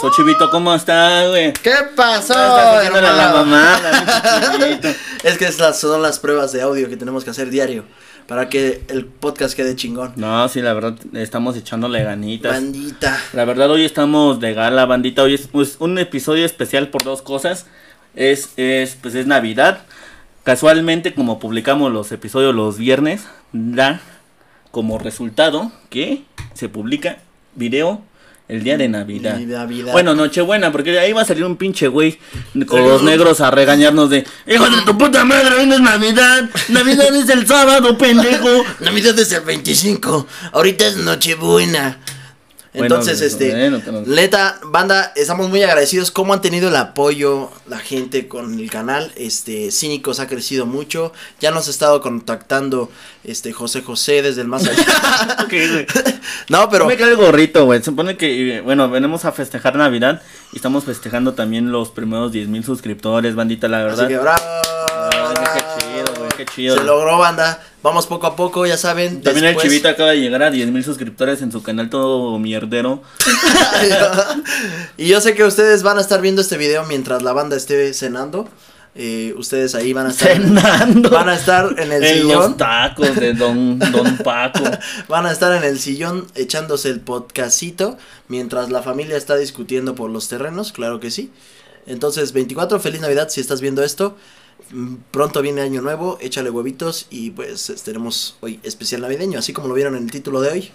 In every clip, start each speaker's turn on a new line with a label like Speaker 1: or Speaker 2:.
Speaker 1: pasó, Chivito? ¿Cómo está, güey?
Speaker 2: ¿Qué pasó,
Speaker 1: Estás a la Chivito.
Speaker 2: Es que estas son las pruebas de audio que tenemos que hacer diario para que el podcast quede chingón.
Speaker 1: No, sí, la verdad, estamos echándole ganitas.
Speaker 2: Bandita.
Speaker 1: La verdad, hoy estamos de gala, bandita. Hoy es pues, un episodio especial por dos cosas. Es, es, pues, es Navidad. Casualmente, como publicamos los episodios los viernes, da como resultado que se publica video el día de Navidad. Bueno, Nochebuena, porque ahí va a salir un pinche güey con los negros a regañarnos de Hijo de tu puta madre, hoy no es Navidad. Navidad es el sábado, pendejo.
Speaker 2: Navidad es el 25. Ahorita es Nochebuena. Entonces, este,
Speaker 1: bueno,
Speaker 2: neta, banda, estamos muy agradecidos cómo han tenido el apoyo la gente con el canal. Este, Cínicos ha crecido mucho. Ya nos ha estado contactando este José José desde el más allá. No, pero
Speaker 1: Me cae el gorrito, güey. Se supone que, eh, bueno, venimos a festejar Navidad y estamos festejando también los primeros 10 mil suscriptores, bandita, la verdad.
Speaker 2: así que bravo.
Speaker 1: Ay, qué chido, güey, qué chido.
Speaker 2: Se logró, banda. Vamos poco a poco, ya saben.
Speaker 1: También
Speaker 2: después-
Speaker 1: el Chivito acaba de llegar a 10 mil suscriptores en su canal todo mierdero.
Speaker 2: y yo sé que ustedes van a estar viendo este video mientras la banda esté cenando. Eh, ustedes ahí van a estar.
Speaker 1: Cenando.
Speaker 2: Van a estar en el
Speaker 1: en
Speaker 2: sillón.
Speaker 1: los tacos de Don, don Paco.
Speaker 2: Van a estar en el sillón echándose el podcastito mientras la familia está discutiendo por los terrenos, claro que sí. Entonces, 24, feliz Navidad si estás viendo esto. Pronto viene Año Nuevo, échale huevitos y pues es- tenemos hoy especial navideño, así como lo vieron en el título de hoy.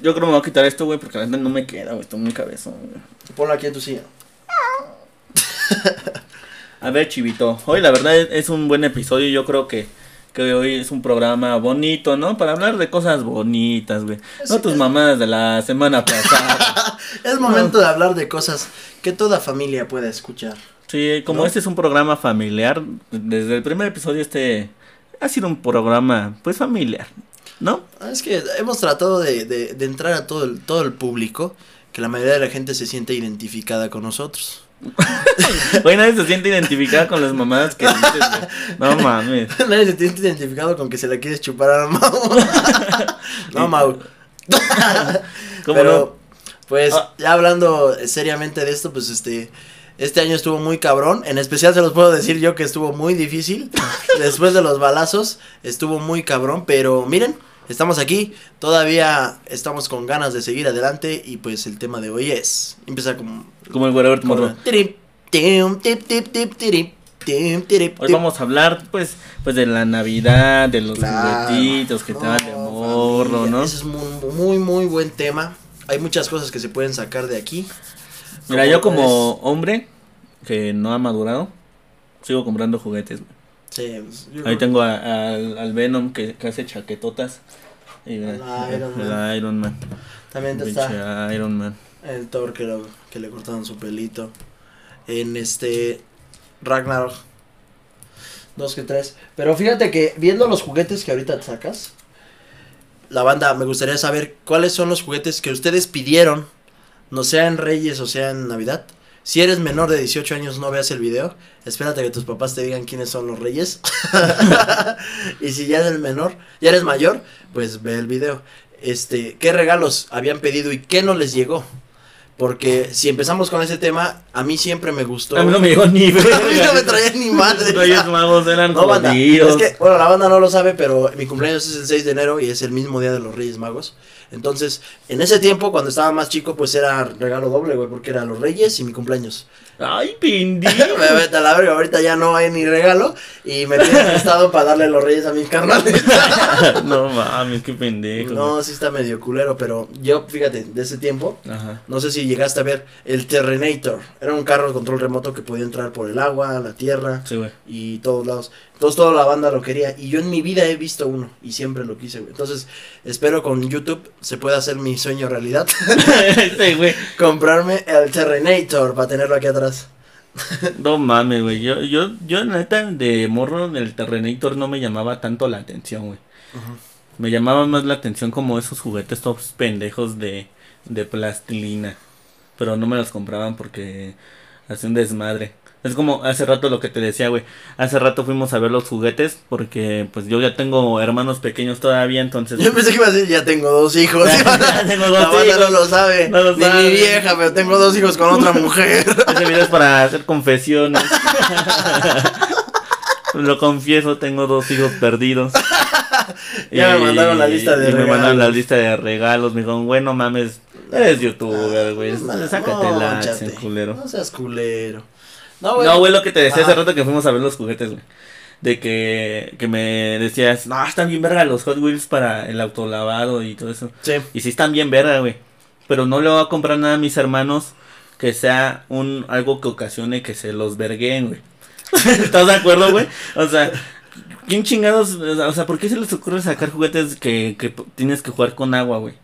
Speaker 1: Yo creo que me voy a quitar esto, güey, porque la neta no me queda, güey. Estoy muy cabezón, güey.
Speaker 2: Ponlo aquí en tu silla.
Speaker 1: A ver, Chivito, hoy la verdad es, un buen episodio. Yo creo que, que hoy es un programa bonito, ¿no? Para hablar de cosas bonitas, güey. No tus mamadas de la semana pasada.
Speaker 2: Es momento de hablar de cosas que toda familia pueda escuchar.
Speaker 1: Sí, como
Speaker 2: ¿No?
Speaker 1: este es un programa familiar, desde el primer episodio este ha sido un programa, pues, familiar, ¿no?
Speaker 2: Ah, Es que hemos tratado de, de- de entrar a todo el, todo el público, que la mayoría de la gente se siente identificada con nosotros.
Speaker 1: Güey, nadie se siente identificada con las mamadas que dices. No mames.
Speaker 2: Nadie se siente identificado con que se la quieres chupar a Mau. no, Mau.
Speaker 1: ¿Cómo
Speaker 2: Pero, pues,
Speaker 1: Ah.
Speaker 2: ya hablando seriamente de esto, pues este. Este año estuvo muy cabrón. En especial se los puedo decir yo que estuvo muy difícil. Después de los balazos, estuvo muy cabrón. Pero miren, estamos aquí. Todavía estamos con ganas de seguir adelante. Y pues el tema de hoy es. Empieza como.
Speaker 1: no? Como el
Speaker 2: tim, tirip,
Speaker 1: Hoy vamos a hablar, pues, pues de la Navidad, de los
Speaker 2: Claro.
Speaker 1: juguetitos que te dan de
Speaker 2: No,
Speaker 1: morro,
Speaker 2: familia,
Speaker 1: ¿no?
Speaker 2: Ese es muy, muy, muy buen tema. Hay muchas cosas que se pueden sacar de aquí.
Speaker 1: Mira, yo como hombre que no ha madurado, sigo comprando juguetes, güey.
Speaker 2: Sí, pues, yo
Speaker 1: Ahí tengo a- al, al Venom que, que hace chaquetotas. Y,
Speaker 2: El
Speaker 1: el,
Speaker 2: Iron Man.
Speaker 1: Iron Man.
Speaker 2: También está
Speaker 1: Iron Man.
Speaker 2: el Thor que, lo- que le cortaron su pelito. En este Ragnarok. Dos que tres. Pero fíjate que viendo los juguetes que ahorita te sacas, la banda, me gustaría saber cuáles son los juguetes que ustedes pidieron, no sea en Reyes o sea en Navidad. Si eres menor de 18 años, no veas el video. Espérate que tus papás te digan quiénes son los reyes. y si ya eres menor, ya eres mayor, pues ve el video. Este, ¿qué regalos habían pedido y qué no les llegó? Porque si empezamos con ese tema, a mí siempre me gustó.
Speaker 1: A mí no me llegó ni
Speaker 2: A mí no me traía ni madre.
Speaker 1: Reyes Magos eran
Speaker 2: No, banda, es que, bueno, la banda no lo sabe, pero mi cumpleaños es el 6 de enero y es el mismo día de los Reyes Magos. Entonces, en ese tiempo, cuando estaba más chico, pues era regalo doble, güey, porque era los Reyes y mi cumpleaños.
Speaker 1: Ay, pendejo.
Speaker 2: Me vete a la verga, ahorita ya no hay ni regalo y me piden estado para darle los Reyes a mis carnales.
Speaker 1: no mames, qué pendejo.
Speaker 2: no, sí está medio culero, pero yo, fíjate, de ese tiempo,
Speaker 1: Ajá.
Speaker 2: no sé si llegaste a ver el Terrenator. Era un carro de control remoto que podía entrar por el agua, la tierra
Speaker 1: Sí,
Speaker 2: y todos lados. Entonces toda la banda lo quería y yo en mi vida he visto uno y siempre lo quise, güey. Entonces espero con YouTube se pueda hacer mi sueño realidad.
Speaker 1: Güey.
Speaker 2: Comprarme el Terrenator para tenerlo aquí atrás.
Speaker 1: No mames, güey. Yo, yo, yo, neta, de morro del Terrenator no me llamaba tanto la atención, güey. Me llamaba más la atención como esos juguetes todos pendejos de, de plastilina. Pero no me los compraban porque hacían desmadre. Es como hace rato lo que te decía, güey. Hace rato fuimos a ver los juguetes porque pues yo ya tengo hermanos pequeños todavía, entonces...
Speaker 2: Yo pensé que iba a decir, ya tengo dos hijos.
Speaker 1: Ya tengo dos
Speaker 2: La
Speaker 1: hijos.
Speaker 2: no lo sabe.
Speaker 1: No lo
Speaker 2: Ni
Speaker 1: sabe.
Speaker 2: mi vieja, pero tengo dos hijos con otra mujer.
Speaker 1: Ese video es para hacer confesiones. Lo confieso, tengo dos hijos perdidos.
Speaker 2: Ya me mandaron la lista de
Speaker 1: y Me mandaron la
Speaker 2: regalos.
Speaker 1: lista de regalos. Me dijeron, bueno, mames, eres youtuber, güey.
Speaker 2: No,
Speaker 1: Sácate la
Speaker 2: móchate.
Speaker 1: culero.
Speaker 2: No seas culero. No, güey.
Speaker 1: No, güey, lo que te decía hace rato que fuimos a ver los juguetes, güey. De que, que me decías, no, están bien verga los Hot Wheels para el autolavado y todo eso.
Speaker 2: Sí.
Speaker 1: Y sí están bien verga, güey. Pero no le voy a comprar nada a mis hermanos que sea un algo que ocasione que se los verguen, güey. ¿Estás de acuerdo, güey? O sea, ¿quién chingados? O sea, ¿por qué se les ocurre sacar juguetes que, que tienes que jugar con agua, güey?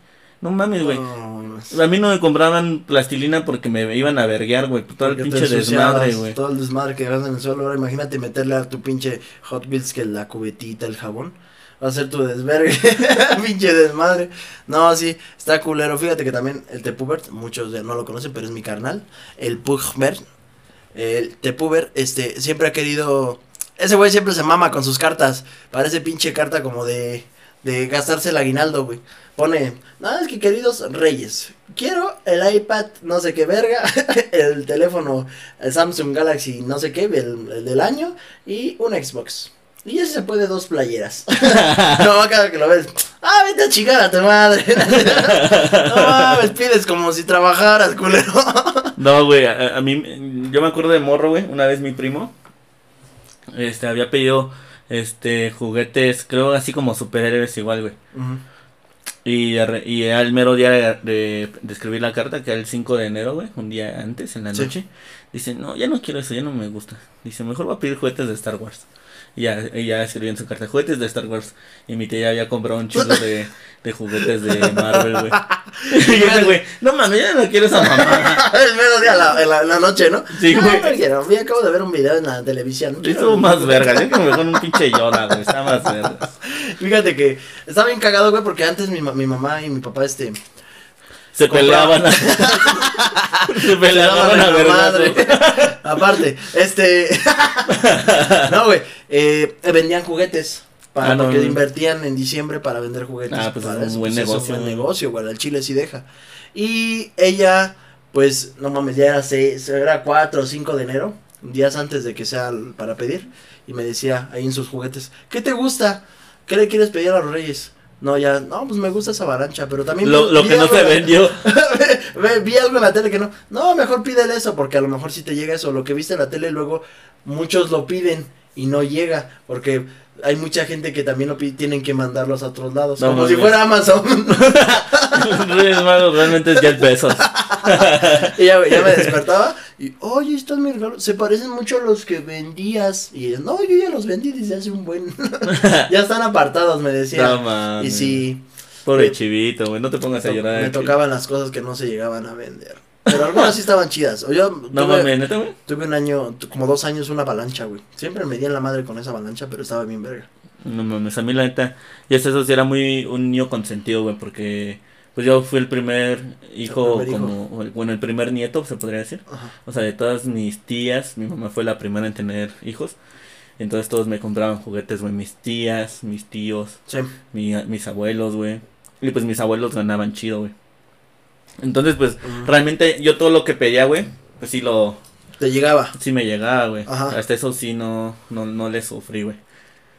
Speaker 1: No mames, güey.
Speaker 2: No.
Speaker 1: A mí no me compraban plastilina porque me iban a verguear, güey. Todo el
Speaker 2: Porque
Speaker 1: pinche desmadre, güey.
Speaker 2: Todo el desmadre que dejas en el suelo. Ahora imagínate meterle a tu pinche Hot Wheels que la cubetita, el jabón. Va a ser tu desvergue. pinche desmadre. No, sí, está culero. Fíjate que también el Tepubert, muchos no lo conocen, pero es mi carnal. El Pugbert. El Tepubert, este, siempre ha querido. Ese güey siempre se mama con sus cartas. Parece pinche carta como de. De gastarse el aguinaldo, güey. Pone, nada, es que queridos reyes, quiero el iPad, no sé qué verga, el teléfono, el Samsung Galaxy, no sé qué, el, el del año, y un Xbox. Y ese se puede dos playeras. no, cada que lo ves, ah, vete a chingar a tu madre. no mames, pides como si trabajaras, culero.
Speaker 1: No, güey, a, a mí, yo me acuerdo de morro, güey, una vez mi primo, este, había pedido, este, juguetes, creo así como superhéroes igual, güey. Arre- y al mero día de, de- de escribir la carta, que era el 5 de enero, güey, un día antes, en la
Speaker 2: Sí.
Speaker 1: noche, dice, no, ya no quiero eso, ya no me gusta. Dice, mejor voy a pedir juguetes de Star Wars. Y ya, ya escribió en su carta, juguetes de Star Wars. Y mi tía ya había comprado un chingo de, de juguetes de Marvel, güey. y yo, güey, no mames, ya no quiero esa mamada.
Speaker 2: el mero día, la, la, noche, ¿no?
Speaker 1: Sí, güey.
Speaker 2: no quiero, acabo de ver un video en la televisión.
Speaker 1: Estuvo más verga, yo que me con un pinche Yoda, güey, está más verga.
Speaker 2: Fíjate que está bien cagado, güey, porque antes mi, mi mamá y mi papá, este,
Speaker 1: Se peleaban. a- se peleaban a verga,
Speaker 2: madre. Aparte, este, no, güey, eh, vendían juguetes. Para,
Speaker 1: Ah, no,
Speaker 2: porque
Speaker 1: no.
Speaker 2: invertían en diciembre para vender juguetes.
Speaker 1: Ah, pues
Speaker 2: para
Speaker 1: es un buen
Speaker 2: Es un
Speaker 1: negocio,
Speaker 2: buen
Speaker 1: güey.
Speaker 2: negocio, güey. Al chile sí deja. Y ella, pues, no mames, ya era seis, era 4 o 5 de enero, días antes de que sea el- para pedir. Y me decía ahí en sus juguetes, ¿qué te gusta? ¿Qué le quieres pedir a los reyes? No, ya, no, pues me gusta esa avalancha, pero también...
Speaker 1: Lo,
Speaker 2: vi-
Speaker 1: lo
Speaker 2: vi
Speaker 1: que no
Speaker 2: la-
Speaker 1: vendió.
Speaker 2: Ve- Vi algo en la tele que no. No, mejor pídele eso, porque a lo mejor si te llega eso. Lo que viste en la tele, luego muchos lo piden y no llega, porque hay mucha gente que también lo pide, tienen que mandarlos a otros lados.
Speaker 1: No
Speaker 2: como si fuera Amazon.
Speaker 1: Realmente es Jeff Bezos.
Speaker 2: y ya, ya me despertaba y, oye, están mis regalos. Se parecen mucho a los que vendías. Y no, yo ya los vendí desde hace un buen. ya están apartados, me decía.
Speaker 1: No
Speaker 2: y sí,
Speaker 1: Pobre
Speaker 2: Eh,
Speaker 1: chivito, güey. No te pongas a llorar.
Speaker 2: me
Speaker 1: chico.
Speaker 2: tocaban las cosas que no se llegaban a vender. Pero algunas sí estaban chidas. O yo
Speaker 1: No
Speaker 2: tuve-
Speaker 1: mames, neta, güey.
Speaker 2: Tuve un año, como dos años, una avalancha, güey. Siempre me di en la madre con esa avalancha, pero estaba bien verga.
Speaker 1: No mames, a mí la neta. Y eso sí era muy un niño consentido, güey. Porque pues yo fui el primer hijo,
Speaker 2: primer hijo.
Speaker 1: como. Bueno, el primer nieto, se podría decir.
Speaker 2: Ajá.
Speaker 1: O sea, de todas mis tías, mi mamá fue la primera en tener hijos. Entonces todos me compraban juguetes, güey. Mis tías, mis tíos,
Speaker 2: Sí.
Speaker 1: mi- mis abuelos, güey. Y pues mis abuelos ganaban chido, güey. Entonces, pues, realmente yo todo lo que pedía, güey, pues sí lo,
Speaker 2: Te llegaba.
Speaker 1: sí me llegaba, güey.
Speaker 2: Ajá.
Speaker 1: Hasta eso sí no, no, no le sufrí, güey.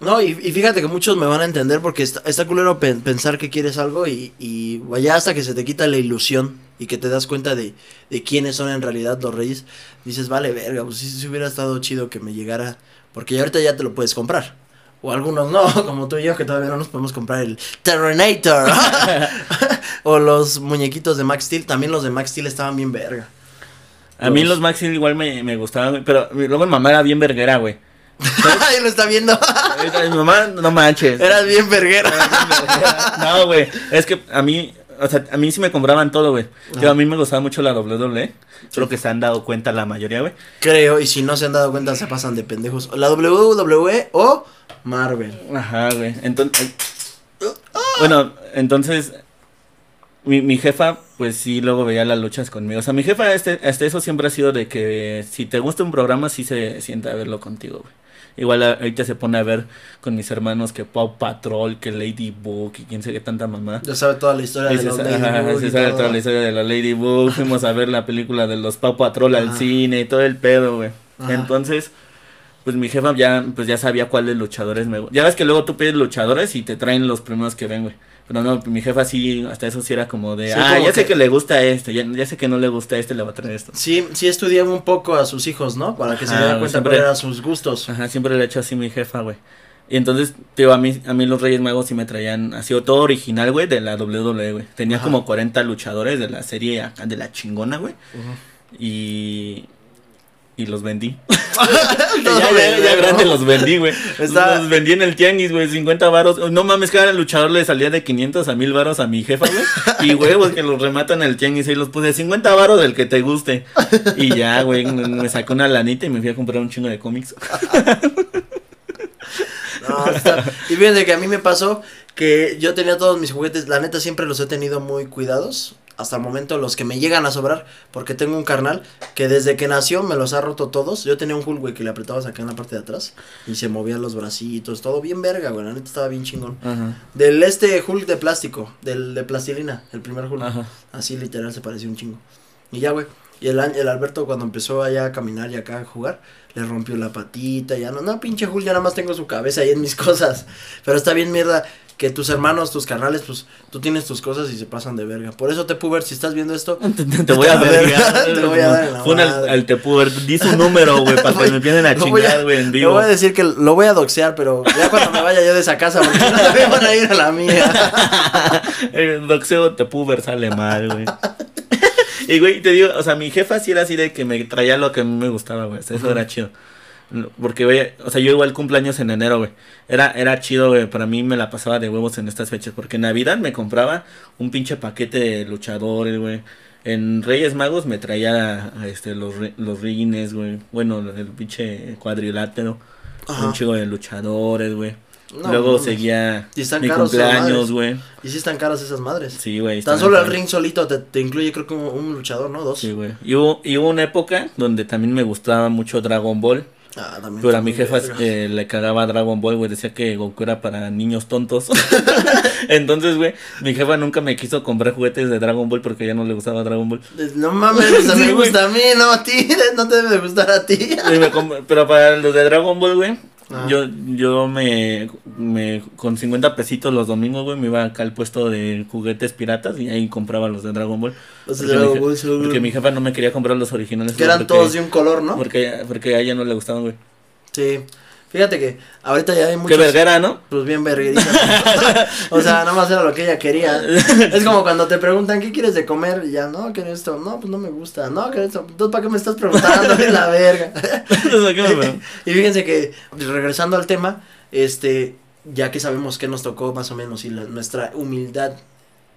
Speaker 2: No, y, y fíjate que muchos me van a entender porque está, está culero pen- pensar que quieres algo y, y vaya hasta que se te quita la ilusión y que te das cuenta de, de quiénes son en realidad los reyes. Dices, vale, verga, pues sí hubiera estado chido que me llegara. Porque ya ahorita ya te lo puedes comprar. O algunos no, como tú y yo que todavía no nos podemos comprar el Terrenator. o los muñequitos de Max Steel. También los de Max Steel estaban bien verga.
Speaker 1: A mí
Speaker 2: Los-
Speaker 1: los Maxi igual me, me gustaban. Pero luego mi mamá era bien verguera, güey.
Speaker 2: Ahí lo está viendo.
Speaker 1: mi mamá, no manches.
Speaker 2: Eras bien verguera.
Speaker 1: No, güey. Es que a mí, o sea, a mí sí me compraban todo, güey. Yo a mí me gustaba mucho la WWE. Creo que se han dado cuenta la mayoría, güey.
Speaker 2: Creo, y si no se han dado cuenta, se pasan de pendejos. La WWE o Marvel.
Speaker 1: Ajá, güey. Entonces, bueno, entonces mi, mi jefa, pues sí, luego veía las luchas conmigo. O sea, mi jefa, este, hasta eso siempre ha sido de que si te gusta un programa, sí se sienta a verlo contigo, güey. Igual a- ahorita se pone a ver con mis hermanos que Pau Patrol, que Ladybug y quién sé qué tanta mamá.
Speaker 2: Ya sabe toda la historia
Speaker 1: Y
Speaker 2: de
Speaker 1: ajá,
Speaker 2: Ladybug
Speaker 1: se sabe
Speaker 2: todo.
Speaker 1: toda la historia de la Ladybug. Fuimos a ver la película de los Pau Patrol al cine y todo el pedo, güey. Entonces, pues mi jefa ya, pues ya sabía cuáles luchadores me Ya ves que luego tú pides luchadores y te traen los primeros que ven, güey. Pero no, mi jefa sí, hasta eso sí era como de,
Speaker 2: Sí,
Speaker 1: ah,
Speaker 2: como
Speaker 1: ya sé
Speaker 2: que-
Speaker 1: le gusta este, ya, ya sé que no le gusta este, le va a traer esto.
Speaker 2: Sí, sí estudiaba un poco a sus hijos, ¿no? Para que se
Speaker 1: Ajá, güey,
Speaker 2: cuenta
Speaker 1: siempre-
Speaker 2: eran sus gustos.
Speaker 1: Ajá, siempre le he hecho así mi jefa, güey. Y entonces, tío, a mí, a mí los Reyes Magos sí me traían así todo original, güey, de la WWE, güey. Tenía
Speaker 2: Ajá.
Speaker 1: como 40 luchadores de la serie de la chingona, güey. Y. Y los vendí.
Speaker 2: No,
Speaker 1: ya, ya,
Speaker 2: güey,
Speaker 1: ya
Speaker 2: no.
Speaker 1: grande los vendí, güey.
Speaker 2: Está-
Speaker 1: Los vendí en el tianguis, güey, 50 varos. No mames, cada luchador le salía de 500 a 1000 varos a mi jefa, güey. Y huevos que los rematan en el tianguis y los puse 50 varos del que te guste. Y ya, güey, me me sacó una lanita y me fui a comprar un chingo de cómics.
Speaker 2: No, está- Y fíjense que a mí me pasó que yo tenía todos mis juguetes, la neta siempre los he tenido muy cuidados. Hasta el momento los que me llegan a sobrar, porque tengo un carnal que desde que nació me los ha roto todos. Yo tenía un Hulk, güey, que le apretabas acá en la parte de atrás y se movían los bracitos, todo bien verga, güey, la neta estaba bien chingón.
Speaker 1: Ajá.
Speaker 2: Del este Hulk de plástico, del de plastilina, el primer Hulk.
Speaker 1: Ajá.
Speaker 2: Así literal se parecía un chingo. Y ya, güey. Y el, el Alberto cuando empezó allá a caminar y acá a jugar, le rompió la patita, ya no, no, pinche Hulk, ya nada más tengo su cabeza ahí en mis cosas. Pero está bien mierda que tus hermanos, tus carnales, pues tú tienes tus cosas y se pasan de verga. Por eso te puber, si estás viendo esto,
Speaker 1: Te, te- te voy a
Speaker 2: A ver,
Speaker 1: verguear.
Speaker 2: te voy a dar
Speaker 1: un al, al Tepuber. Di su número, güey, para que me empiecen a chingar, güey, en vivo.
Speaker 2: voy a decir que lo voy a doxear, pero ya cuando me vaya yo de esa casa, porque no también van a ir a la mía.
Speaker 1: El doxeo Tepuber sale mal, güey. Y, güey, te digo, o sea, mi jefa sí era así de que me traía lo que a mí me gustaba, güey. Eso
Speaker 2: Ujú.
Speaker 1: era chido. Porque, güey, o sea, yo igual cumpleaños en enero, güey. Era, era chido, güey. Para mí me la pasaba de huevos en estas fechas. Porque en Navidad me compraba un pinche paquete de luchadores, güey. En Reyes Magos me traía este, los, los rines, güey. Bueno, el pinche cuadrilátero.
Speaker 2: Ajá.
Speaker 1: Un chico de luchadores, güey.
Speaker 2: No,
Speaker 1: Luego seguía
Speaker 2: Y están
Speaker 1: mi
Speaker 2: caros
Speaker 1: cumpleaños, güey.
Speaker 2: Y sí están caras esas madres.
Speaker 1: Sí, güey.
Speaker 2: Tan solo el ring solito te, te incluye creo que un, un luchador, ¿no? Dos.
Speaker 1: Sí, güey. Y hubo, y hubo una época donde también me gustaba mucho Dragon Ball.
Speaker 2: Ah, también
Speaker 1: Pero a mi jefa eh, le cagaba Dragon Ball, güey. Decía que Goku era para niños tontos. Entonces, güey, mi jefa nunca me quiso comprar juguetes de Dragon Ball porque ya no le gustaba Dragon Ball.
Speaker 2: No mames, o sea,
Speaker 1: Sí,
Speaker 2: me gusta a mí, no a ti, no te debe de gustar a ti.
Speaker 1: Me pero para los de Dragon Ball, güey,
Speaker 2: Ah.
Speaker 1: yo, yo me, me, con 50 pesitos los domingos, güey, me iba acá al puesto de juguetes piratas y ahí compraba los de Dragon Ball.
Speaker 2: Los de Dragon Ball son-
Speaker 1: Porque mi jefa no me quería comprar los originales.
Speaker 2: Que eran
Speaker 1: porque-
Speaker 2: todos de un color, ¿no?
Speaker 1: Porque, porque a ella no le gustaban, güey.
Speaker 2: Sí. Fíjate que ahorita ya hay
Speaker 1: Qué
Speaker 2: muchos.
Speaker 1: verguera, ¿no?
Speaker 2: Pues bien vergueritas. o sea, nada más era lo que ella quería. Es como cuando te preguntan, ¿qué quieres de comer? Y ya, no, que esto. No, pues no me gusta. No, que esto. Entonces, ¿para qué me estás preguntando? Es la verga.
Speaker 1: ¿qué
Speaker 2: y fíjense que, regresando al tema, este, ya que sabemos qué nos tocó más o menos y la- nuestra humildad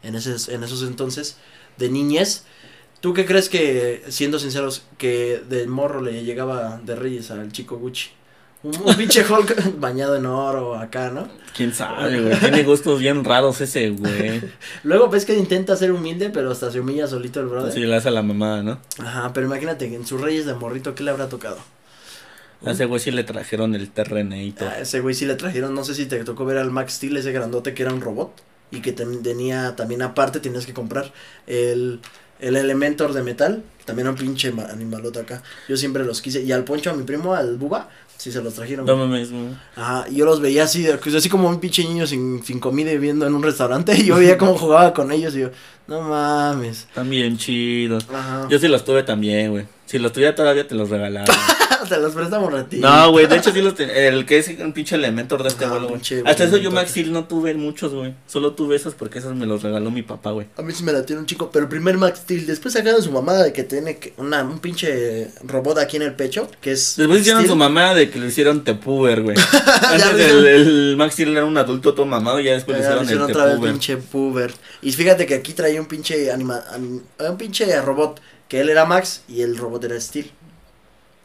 Speaker 2: en, ese, en esos entonces de niñez, ¿tú qué crees que, siendo sinceros, que del morro le llegaba de Reyes al chico Gucci? Un, un pinche Hulk bañado en oro acá, ¿no?
Speaker 1: ¿Quién sabe, güey? Tiene gustos bien raros ese, güey.
Speaker 2: Luego ves que intenta ser humilde, pero hasta se humilla solito el brother.
Speaker 1: Sí, le hace a la mamá, ¿no?
Speaker 2: Ajá, pero imagínate que en sus Reyes de morrito, ¿qué le habrá tocado?
Speaker 1: A ese güey sí le trajeron el terrenito.
Speaker 2: A ese güey sí le trajeron, no sé si te tocó ver al Max Steel, ese grandote que era un robot. Y que ten- tenía también aparte, tenías que comprar el, el Elementor de metal. También un pinche ma- animalote acá. Yo siempre los quise. Y al Poncho, a mi primo, al Buba, sí se los trajeron.
Speaker 1: No mames.
Speaker 2: Ajá, y yo los veía así, pues, así como un pinche niño sin, sin comida y viviendo en un restaurante. Y yo veía cómo jugaba con ellos y yo, no mames.
Speaker 1: Están bien chidos.
Speaker 2: Ajá.
Speaker 1: Yo sí los tuve también, güey. Si los tuviera todavía te los regalaba.
Speaker 2: Te los prestamos a ti.
Speaker 1: no, güey, de hecho sí los te- El que es un pinche elementor de este vuelo, güey. Hasta eso yo
Speaker 2: Elementor.
Speaker 1: Max Steel no tuve muchos, güey. Solo tuve esos porque esos me los regaló mi papá, güey.
Speaker 2: A mí sí me la tiene un chico, pero el primer Max Steel, después sacaron su mamada de que tiene que una, un pinche robot aquí en el pecho, que es...
Speaker 1: Después hicieron
Speaker 2: Steel.
Speaker 1: su mamá de que le hicieron Tepuber, güey. Antes el, el Max Steel era un adulto todo mamado y ya después le
Speaker 2: Ya,
Speaker 1: hicieron,
Speaker 2: le hicieron
Speaker 1: el
Speaker 2: otra vez pinche puber. Y fíjate que aquí traía un pinche anima, anim- un pinche robot, que él era Max y el robot era Steel.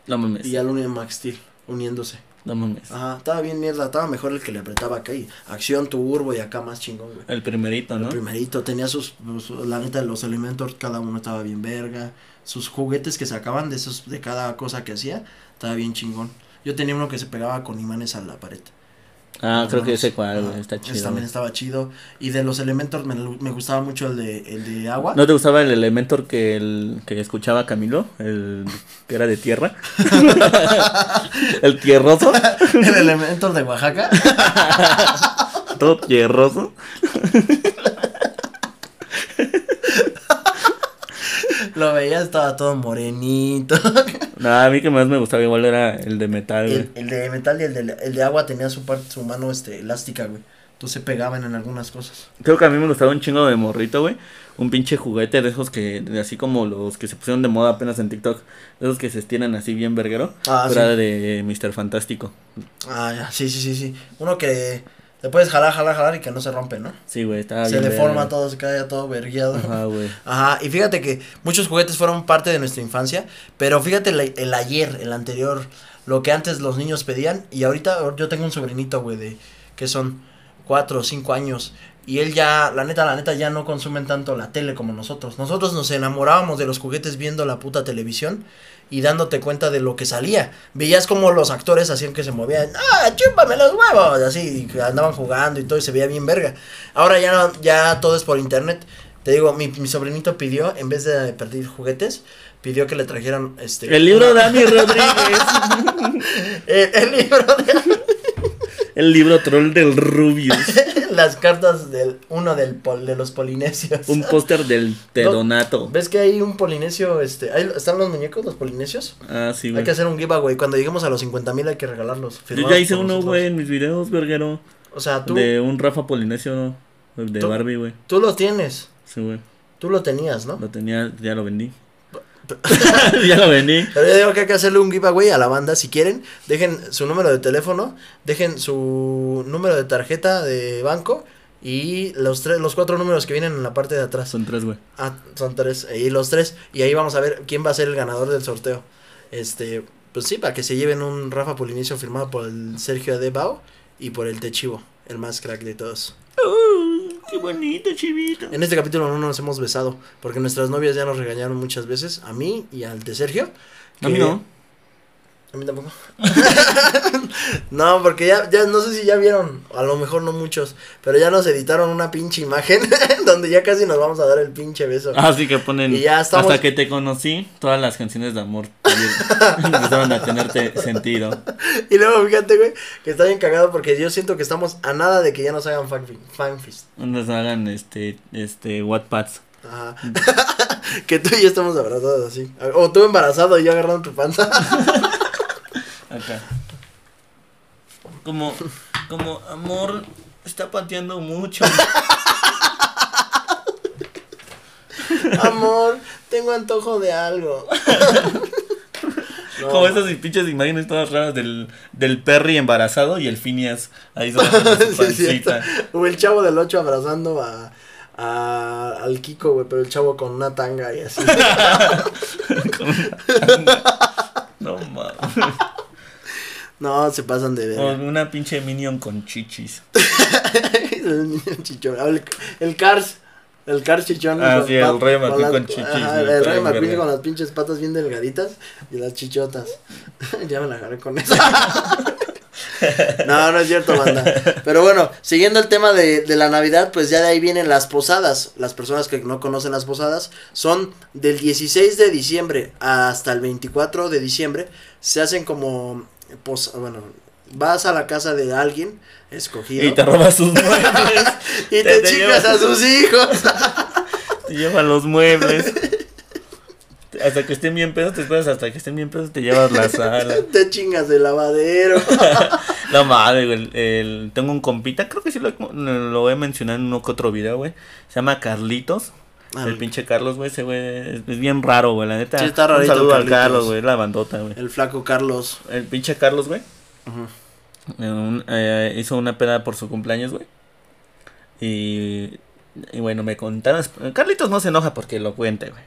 Speaker 1: No mames.
Speaker 2: Y ya lo unían Max Steel, uniéndose.
Speaker 1: No mames.
Speaker 2: Ajá, estaba bien mierda, estaba mejor el que le apretaba acá y acción turbo y acá más chingón, güey.
Speaker 1: El primerito, ¿no?
Speaker 2: El primerito tenía sus, sus- la neta, los elementos, cada uno estaba bien verga. Sus juguetes que sacaban de esos, de cada cosa que hacía, estaba bien chingón. Yo tenía uno que se pegaba con imanes a la pared.
Speaker 1: Ah, creo que ese cual, güey.
Speaker 2: ajá,
Speaker 1: Está
Speaker 2: ese
Speaker 1: chido.
Speaker 2: también
Speaker 1: güey.
Speaker 2: estaba chido. Y de los elementos me, me gustaba mucho el de, el de agua.
Speaker 1: ¿No te gustaba el Elementor que el que escuchaba Camilo? El que era de tierra. el tierroso.
Speaker 2: el elementor de Oaxaca.
Speaker 1: Todo tierroso.
Speaker 2: Lo veía, estaba todo morenito.
Speaker 1: No, a mí que más me gustaba igual era el de metal, güey.
Speaker 2: el, el de metal y el de, el de agua tenía su parte, su mano este, elástica, güey. Entonces se pegaban en algunas cosas.
Speaker 1: Creo que a mí me gustaba un chingo de morrito, güey. Un pinche juguete de esos que, de así como los que se pusieron de moda apenas en TikTok. De esos que se estiran así bien verguero.
Speaker 2: Ah,
Speaker 1: Era
Speaker 2: sí.
Speaker 1: de Mr. Fantástico.
Speaker 2: Ah, ya, sí, sí, sí, sí. Uno que le puedes jalar, jalar, jalar y que no se rompe, ¿no?
Speaker 1: Sí, güey, estaba
Speaker 2: se
Speaker 1: bien
Speaker 2: deforma
Speaker 1: verga.
Speaker 2: todo, se cae todo vergueado.
Speaker 1: Ajá, güey.
Speaker 2: Ajá, y fíjate que muchos juguetes fueron parte de nuestra infancia, pero fíjate el, el ayer, el anterior, lo que antes los niños pedían, y ahorita yo tengo un sobrinito, güey, de que son cuatro o cinco años, y él ya, la neta, la neta, ya no consumen tanto la tele como nosotros. Nosotros nos enamorábamos de los juguetes viendo la puta televisión y dándote cuenta de lo que salía. Veías como los actores hacían que se movían, ah, chúpame los huevos, así, andaban jugando y todo, y se veía bien verga. Ahora ya, no- ya todo es por internet. Te digo, mi, mi sobrinito pidió, en vez de pedir juguetes, pidió que le trajeran este.
Speaker 1: El libro de Dani Rodríguez.
Speaker 2: el, el libro de
Speaker 1: El libro troll del Rubius.
Speaker 2: las cartas del uno del pol, de los polinesios.
Speaker 1: Un póster del Tedonato.
Speaker 2: ¿Ves que hay un polinesio, este, ahí están los muñecos, los polinesios?
Speaker 1: Ah, sí,
Speaker 2: Hay
Speaker 1: güey.
Speaker 2: que hacer un giveaway, cuando lleguemos a los 50 mil hay que regalarlos.
Speaker 1: Yo ya hice uno, güey, en mis videos, verguero.
Speaker 2: O sea, tú,
Speaker 1: De un Rafa Polinesio, ¿no? De
Speaker 2: Tú-
Speaker 1: Barbie, güey.
Speaker 2: tú lo tienes,
Speaker 1: Sí, güey.
Speaker 2: tú lo tenías, ¿no?
Speaker 1: Lo tenía, ya lo vendí. ya lo vendí.
Speaker 2: Pero yo digo que hay que hacerle un giveaway a la banda. Si quieren, dejen su número de teléfono, dejen su número de tarjeta de banco y los tres, los cuatro números que vienen en la parte de atrás.
Speaker 1: Son tres, güey.
Speaker 2: Ah, son tres. Y los tres. Y ahí vamos a ver quién va a ser el ganador del sorteo. Este, pues sí, para que se lleven un Rafa Polinicio firmado por el Sergio Adebao y por el Techivo, el más crack de todos.
Speaker 1: Uh, qué bonito, chivito.
Speaker 2: En este capítulo no nos hemos besado, porque nuestras novias ya nos regañaron muchas veces, a mí y al de Sergio.
Speaker 1: A mí no.
Speaker 2: A mí tampoco. no, porque ya, ya, no sé si ya vieron, a lo mejor no muchos, pero ya nos editaron una pinche imagen donde ya casi nos vamos a dar el pinche beso.
Speaker 1: Así que ponen.
Speaker 2: Y ya estamos-
Speaker 1: Hasta que te conocí, todas las canciones de amor empezaron a tenerte sentido.
Speaker 2: Y luego fíjate, güey, que está bien cagado porque yo siento que estamos a nada de que ya nos hagan fanfi- fanfist.
Speaker 1: Nos hagan este, este, Wattpads.
Speaker 2: Ajá. que tú y yo estamos abrazados así. O tú embarazado y yo agarrando tu panza.
Speaker 1: Acá. Como, como amor está pateando mucho.
Speaker 2: Amor, tengo antojo de algo. No.
Speaker 1: Como esas pinches imágenes todas raras del, del Perry embarazado y el Phineas ahí su
Speaker 2: Sí. O el chavo del 8 abrazando a, a- al Kiko, güey, pero el chavo con una tanga y así.
Speaker 1: No mames.
Speaker 2: No, se pasan de
Speaker 1: O
Speaker 2: ver.
Speaker 1: una pinche minion con chichis.
Speaker 2: el chichón. El, el Cars. El Cars chichón.
Speaker 1: Ah,
Speaker 2: con
Speaker 1: sí, el Rey
Speaker 2: las-
Speaker 1: con chichis,
Speaker 2: ajá, el Rey McQueen con las pinches patas bien delgaditas y las chichotas. ya me la agarré con eso. no, no es cierto, banda. Pero bueno, siguiendo el tema de, de la Navidad, pues ya de ahí vienen las posadas. Las personas que no conocen las posadas son del 16 de diciembre hasta el 24 de diciembre. Se hacen como, pos- bueno, vas a la casa de alguien escogido
Speaker 1: Y te robas sus muebles.
Speaker 2: y te,
Speaker 1: te-
Speaker 2: a sus hijos.
Speaker 1: Te llevan los muebles. Hasta que estén bien pedos, te esperas hasta que estén bien pedos, te llevas la sala.
Speaker 2: te chingas el lavadero.
Speaker 1: No madre, güey. el- el- tengo un compita, creo que sí lo, lo voy a mencionar en uno que otro video, güey. Se llama Carlitos. El pinche Carlos, güey, ese güey es, es bien raro, güey, la neta.
Speaker 2: Sí, está
Speaker 1: un
Speaker 2: rarito
Speaker 1: saludo al. Carlos, güey, la bandota, güey.
Speaker 2: El flaco Carlos.
Speaker 1: El pinche Carlos, güey. un- eh, hizo una peda por su cumpleaños, güey. Y, y bueno, me contaron. Carlitos no se enoja porque lo cuente, güey.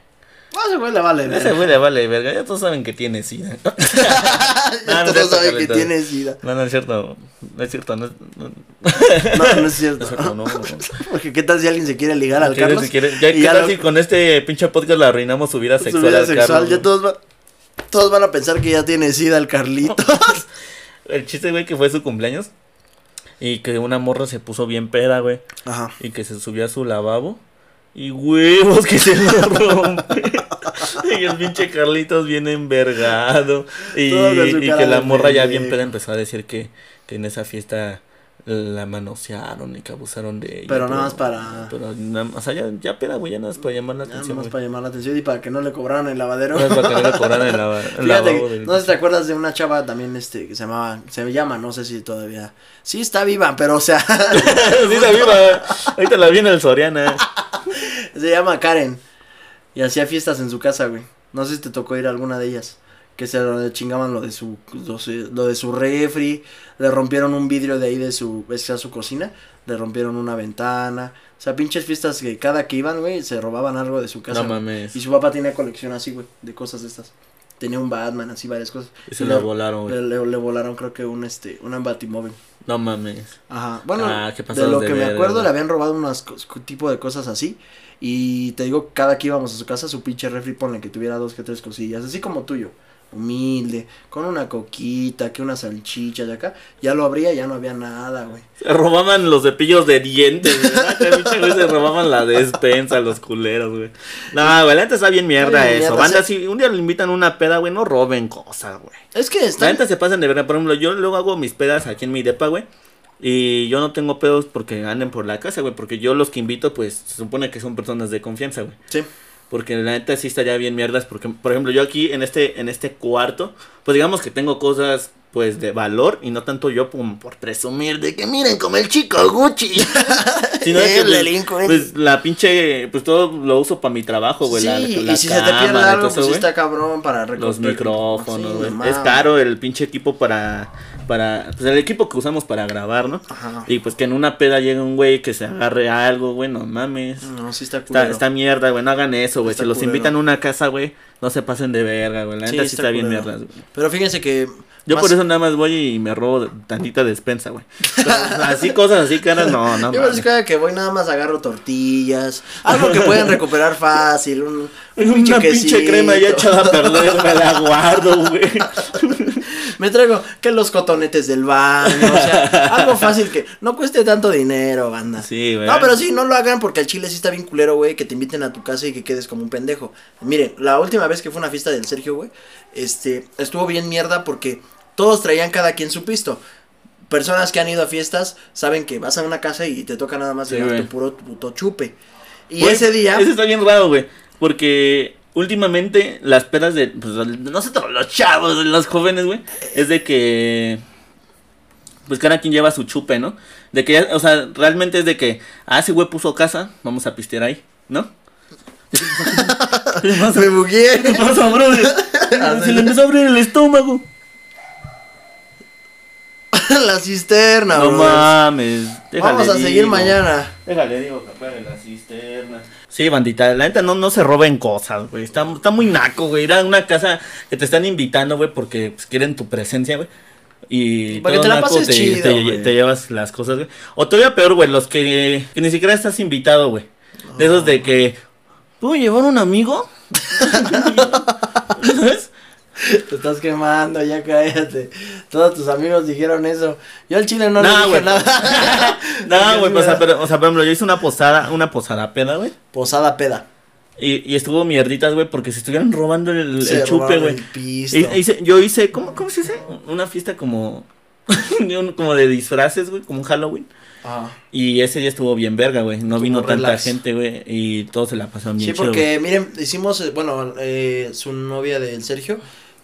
Speaker 2: Ese güey le vale,
Speaker 1: Ese
Speaker 2: verga.
Speaker 1: güey le vale verga. Ya todos saben que tiene sida. no, es
Speaker 2: Todos
Speaker 1: cierto,
Speaker 2: saben que tiene sida.
Speaker 1: No, no es cierto. No es cierto. No, es- no,
Speaker 2: No, no es cierto.
Speaker 1: es cierto, no.
Speaker 2: Porque qué tal si alguien se quiere ligar al
Speaker 1: ¿Qué-
Speaker 2: Carlos.
Speaker 1: si quiere- ya,
Speaker 2: y
Speaker 1: ¿qué
Speaker 2: ya
Speaker 1: tal
Speaker 2: lo-
Speaker 1: si con este pinche podcast le arruinamos su vida
Speaker 2: su
Speaker 1: sexual
Speaker 2: vida
Speaker 1: al
Speaker 2: sexual,
Speaker 1: Carlos,
Speaker 2: ya todos van, todos van a pensar que ya tiene sida el Carlitos.
Speaker 1: El chiste, güey, que fue su cumpleaños. Y que una morra se puso bien peda, güey.
Speaker 2: Ajá.
Speaker 1: Y que se subió a su lavabo. Y huevos que se lo rompe. y el pinche Carlitos bien envergado. Y, y que la morra ya bien peda empezó a decir que, que en esa fiesta la manosearon y que abusaron de ella.
Speaker 2: Pero nada más para-
Speaker 1: Pero nada, o sea, ya, ya peda, güey, ya nada más para llamar la atención.
Speaker 2: nomás
Speaker 1: güey.
Speaker 2: para llamar la atención y para que no le cobraran el lavadero.
Speaker 1: Nada más para que no le cobraran el, lava- el
Speaker 2: Fíjate,
Speaker 1: lavabo
Speaker 2: que-
Speaker 1: del-
Speaker 2: no sé si te acuerdas de una chava también este que se llamaba, se llama, no sé si todavía. Sí está viva, pero o sea,
Speaker 1: sí, está viva. Ahorita la vi en el Soriana.
Speaker 2: se llama Karen. Y hacía fiestas en su casa, güey. No sé si te tocó ir a alguna de ellas. Que se lo chingaban lo de su lo, de su refri, le rompieron un vidrio de ahí de su, ves que su cocina, le rompieron una ventana. O sea, pinches fiestas que cada que iban, güey, se robaban algo de su casa.
Speaker 1: No
Speaker 2: güey.
Speaker 1: mames.
Speaker 2: Y su papá tenía colección así, güey, de cosas de estas. Tenía un Batman, así varias cosas.
Speaker 1: Y se
Speaker 2: Y le-
Speaker 1: volaron, güey.
Speaker 2: Le, le- le volaron creo que un este, un batimóvil.
Speaker 1: No mames.
Speaker 2: Ajá. Bueno,
Speaker 1: Ah,
Speaker 2: de lo
Speaker 1: de
Speaker 2: que me acuerdo le habían robado unos tipo de cosas así. Y te digo, cada que íbamos a su casa, su pinche refri ponle que tuviera dos que tres cosillas, así como tuyo. Humilde, con una coquita, que una salchicha de acá. Ya lo abría, ya no había nada, güey.
Speaker 1: Se robaban los cepillos de dientes, güey se robaban la despensa, los culeros, güey. No, güey, la neta está bien mierda eso. Banda, si un día le invitan una peda, güey, no roben cosas, güey.
Speaker 2: Es que
Speaker 1: La
Speaker 2: está.
Speaker 1: neta se pasan de verdad. Por ejemplo, yo luego hago mis pedas aquí en mi depa, güey. Y yo no tengo pedos porque anden por la casa, güey. Porque yo los que invito, pues, se supone que son personas de confianza, güey.
Speaker 2: Sí.
Speaker 1: Porque la neta sí estaría bien mierdas. Porque, por ejemplo, yo aquí en este, en este cuarto, pues digamos que tengo cosas, pues, de valor. Y no tanto yo por presumir de que miren como el chico Gucci. Sino de que,
Speaker 2: El
Speaker 1: pues,
Speaker 2: delincuente.
Speaker 1: pues, la pinche, pues todo lo uso para mi trabajo, güey.
Speaker 2: sí,
Speaker 1: la
Speaker 2: y si se te pierde algo, pues está cabrón para
Speaker 1: Los
Speaker 2: recuperar.
Speaker 1: micrófonos,
Speaker 2: Sí,
Speaker 1: es caro el pinche equipo para, para, pues el equipo que usamos para grabar, ¿no?
Speaker 2: Ajá.
Speaker 1: Y pues que en una peda llegue un güey que se agarre algo, güey, no mames.
Speaker 2: No, sí está culero.
Speaker 1: está mierda, güey, no hagan eso, güey. Si los
Speaker 2: culero.
Speaker 1: invitan a una casa, güey, no se pasen de verga, güey. La neta sí
Speaker 2: está
Speaker 1: está bien mierda, güey.
Speaker 2: Pero fíjense que.
Speaker 1: Yo
Speaker 2: más-
Speaker 1: por eso nada más voy y me robo tantita despensa, güey. Así cosas así caras, no, no.
Speaker 2: Yo pues cada que voy nada más agarro tortillas, algo que pueden recuperar fácil, un, un pinche
Speaker 1: Una pinche
Speaker 2: quesito.
Speaker 1: crema ya echada a perder, me la guardo, güey.
Speaker 2: Me traigo que los cotonetes del baño, o sea, algo fácil que no cueste tanto dinero, banda.
Speaker 1: Sí, güey.
Speaker 2: No, pero sí, no lo hagan porque al chile sí está bien culero, güey, que te inviten a tu casa y que quedes como un pendejo. Miren, la última vez que fue una fiesta del Sergio, güey, este, estuvo bien mierda porque todos traían cada quien su pisto. Personas que han ido a fiestas saben que vas a una casa y te toca nada más
Speaker 1: Sí,
Speaker 2: llevar tu puro puto chupe. Y ese día...
Speaker 1: Eso está bien raro, güey. Porque últimamente las pedas de. Pues, nosotros, los chavos, los jóvenes, güey. Es de que. Pues cada quien lleva su chupe, ¿no? De que ya, o sea, realmente es de que. Ah, ese güey puso casa, vamos a pistear ahí, ¿no? ¿Qué pasa?
Speaker 2: Me bugué.
Speaker 1: ¿Qué pasa, brother? Se le empezó a abrir el estómago.
Speaker 2: la cisterna,
Speaker 1: No
Speaker 2: brothers.
Speaker 1: mames. déjale,
Speaker 2: Vamos a seguir
Speaker 1: digo.
Speaker 2: mañana.
Speaker 1: Déjale, digo, que apague la cisterna. Sí, bandita, la neta no, no se roben cosas, güey. Está, está muy naco, güey. Ir a una casa que te están invitando, güey, porque pues, quieren tu presencia, güey. Y todo
Speaker 2: te la
Speaker 1: naco te,
Speaker 2: chido,
Speaker 1: te- te llevas las cosas, güey. O todavía peor, güey, los que, que ni siquiera estás invitado, güey. De esos de que, ¿puedo llevar un amigo? ¿Sabes?
Speaker 2: Te estás quemando, ya cállate. Todos tus amigos dijeron eso. Yo al chile no le dije
Speaker 1: güey.
Speaker 2: nada.
Speaker 1: No, güey, pues, o sea, o sea, por ejemplo, yo hice una posada, una posada peda, güey.
Speaker 2: Posada peda.
Speaker 1: Y, y estuvo mierditas, güey, porque se estuvieron robando el,
Speaker 2: Se
Speaker 1: el chupe, güey. yo hice, ¿cómo, ¿cómo se dice? Una fiesta como, como de disfraces, güey, como un Halloween.
Speaker 2: Ah.
Speaker 1: Y ese día estuvo bien verga, güey. No
Speaker 2: Como
Speaker 1: vino tanta gente, güey. Y todos se la pasaron bien
Speaker 2: Sí,
Speaker 1: chido,
Speaker 2: porque miren, hicimos, eh, bueno, eh, su novia del Sergio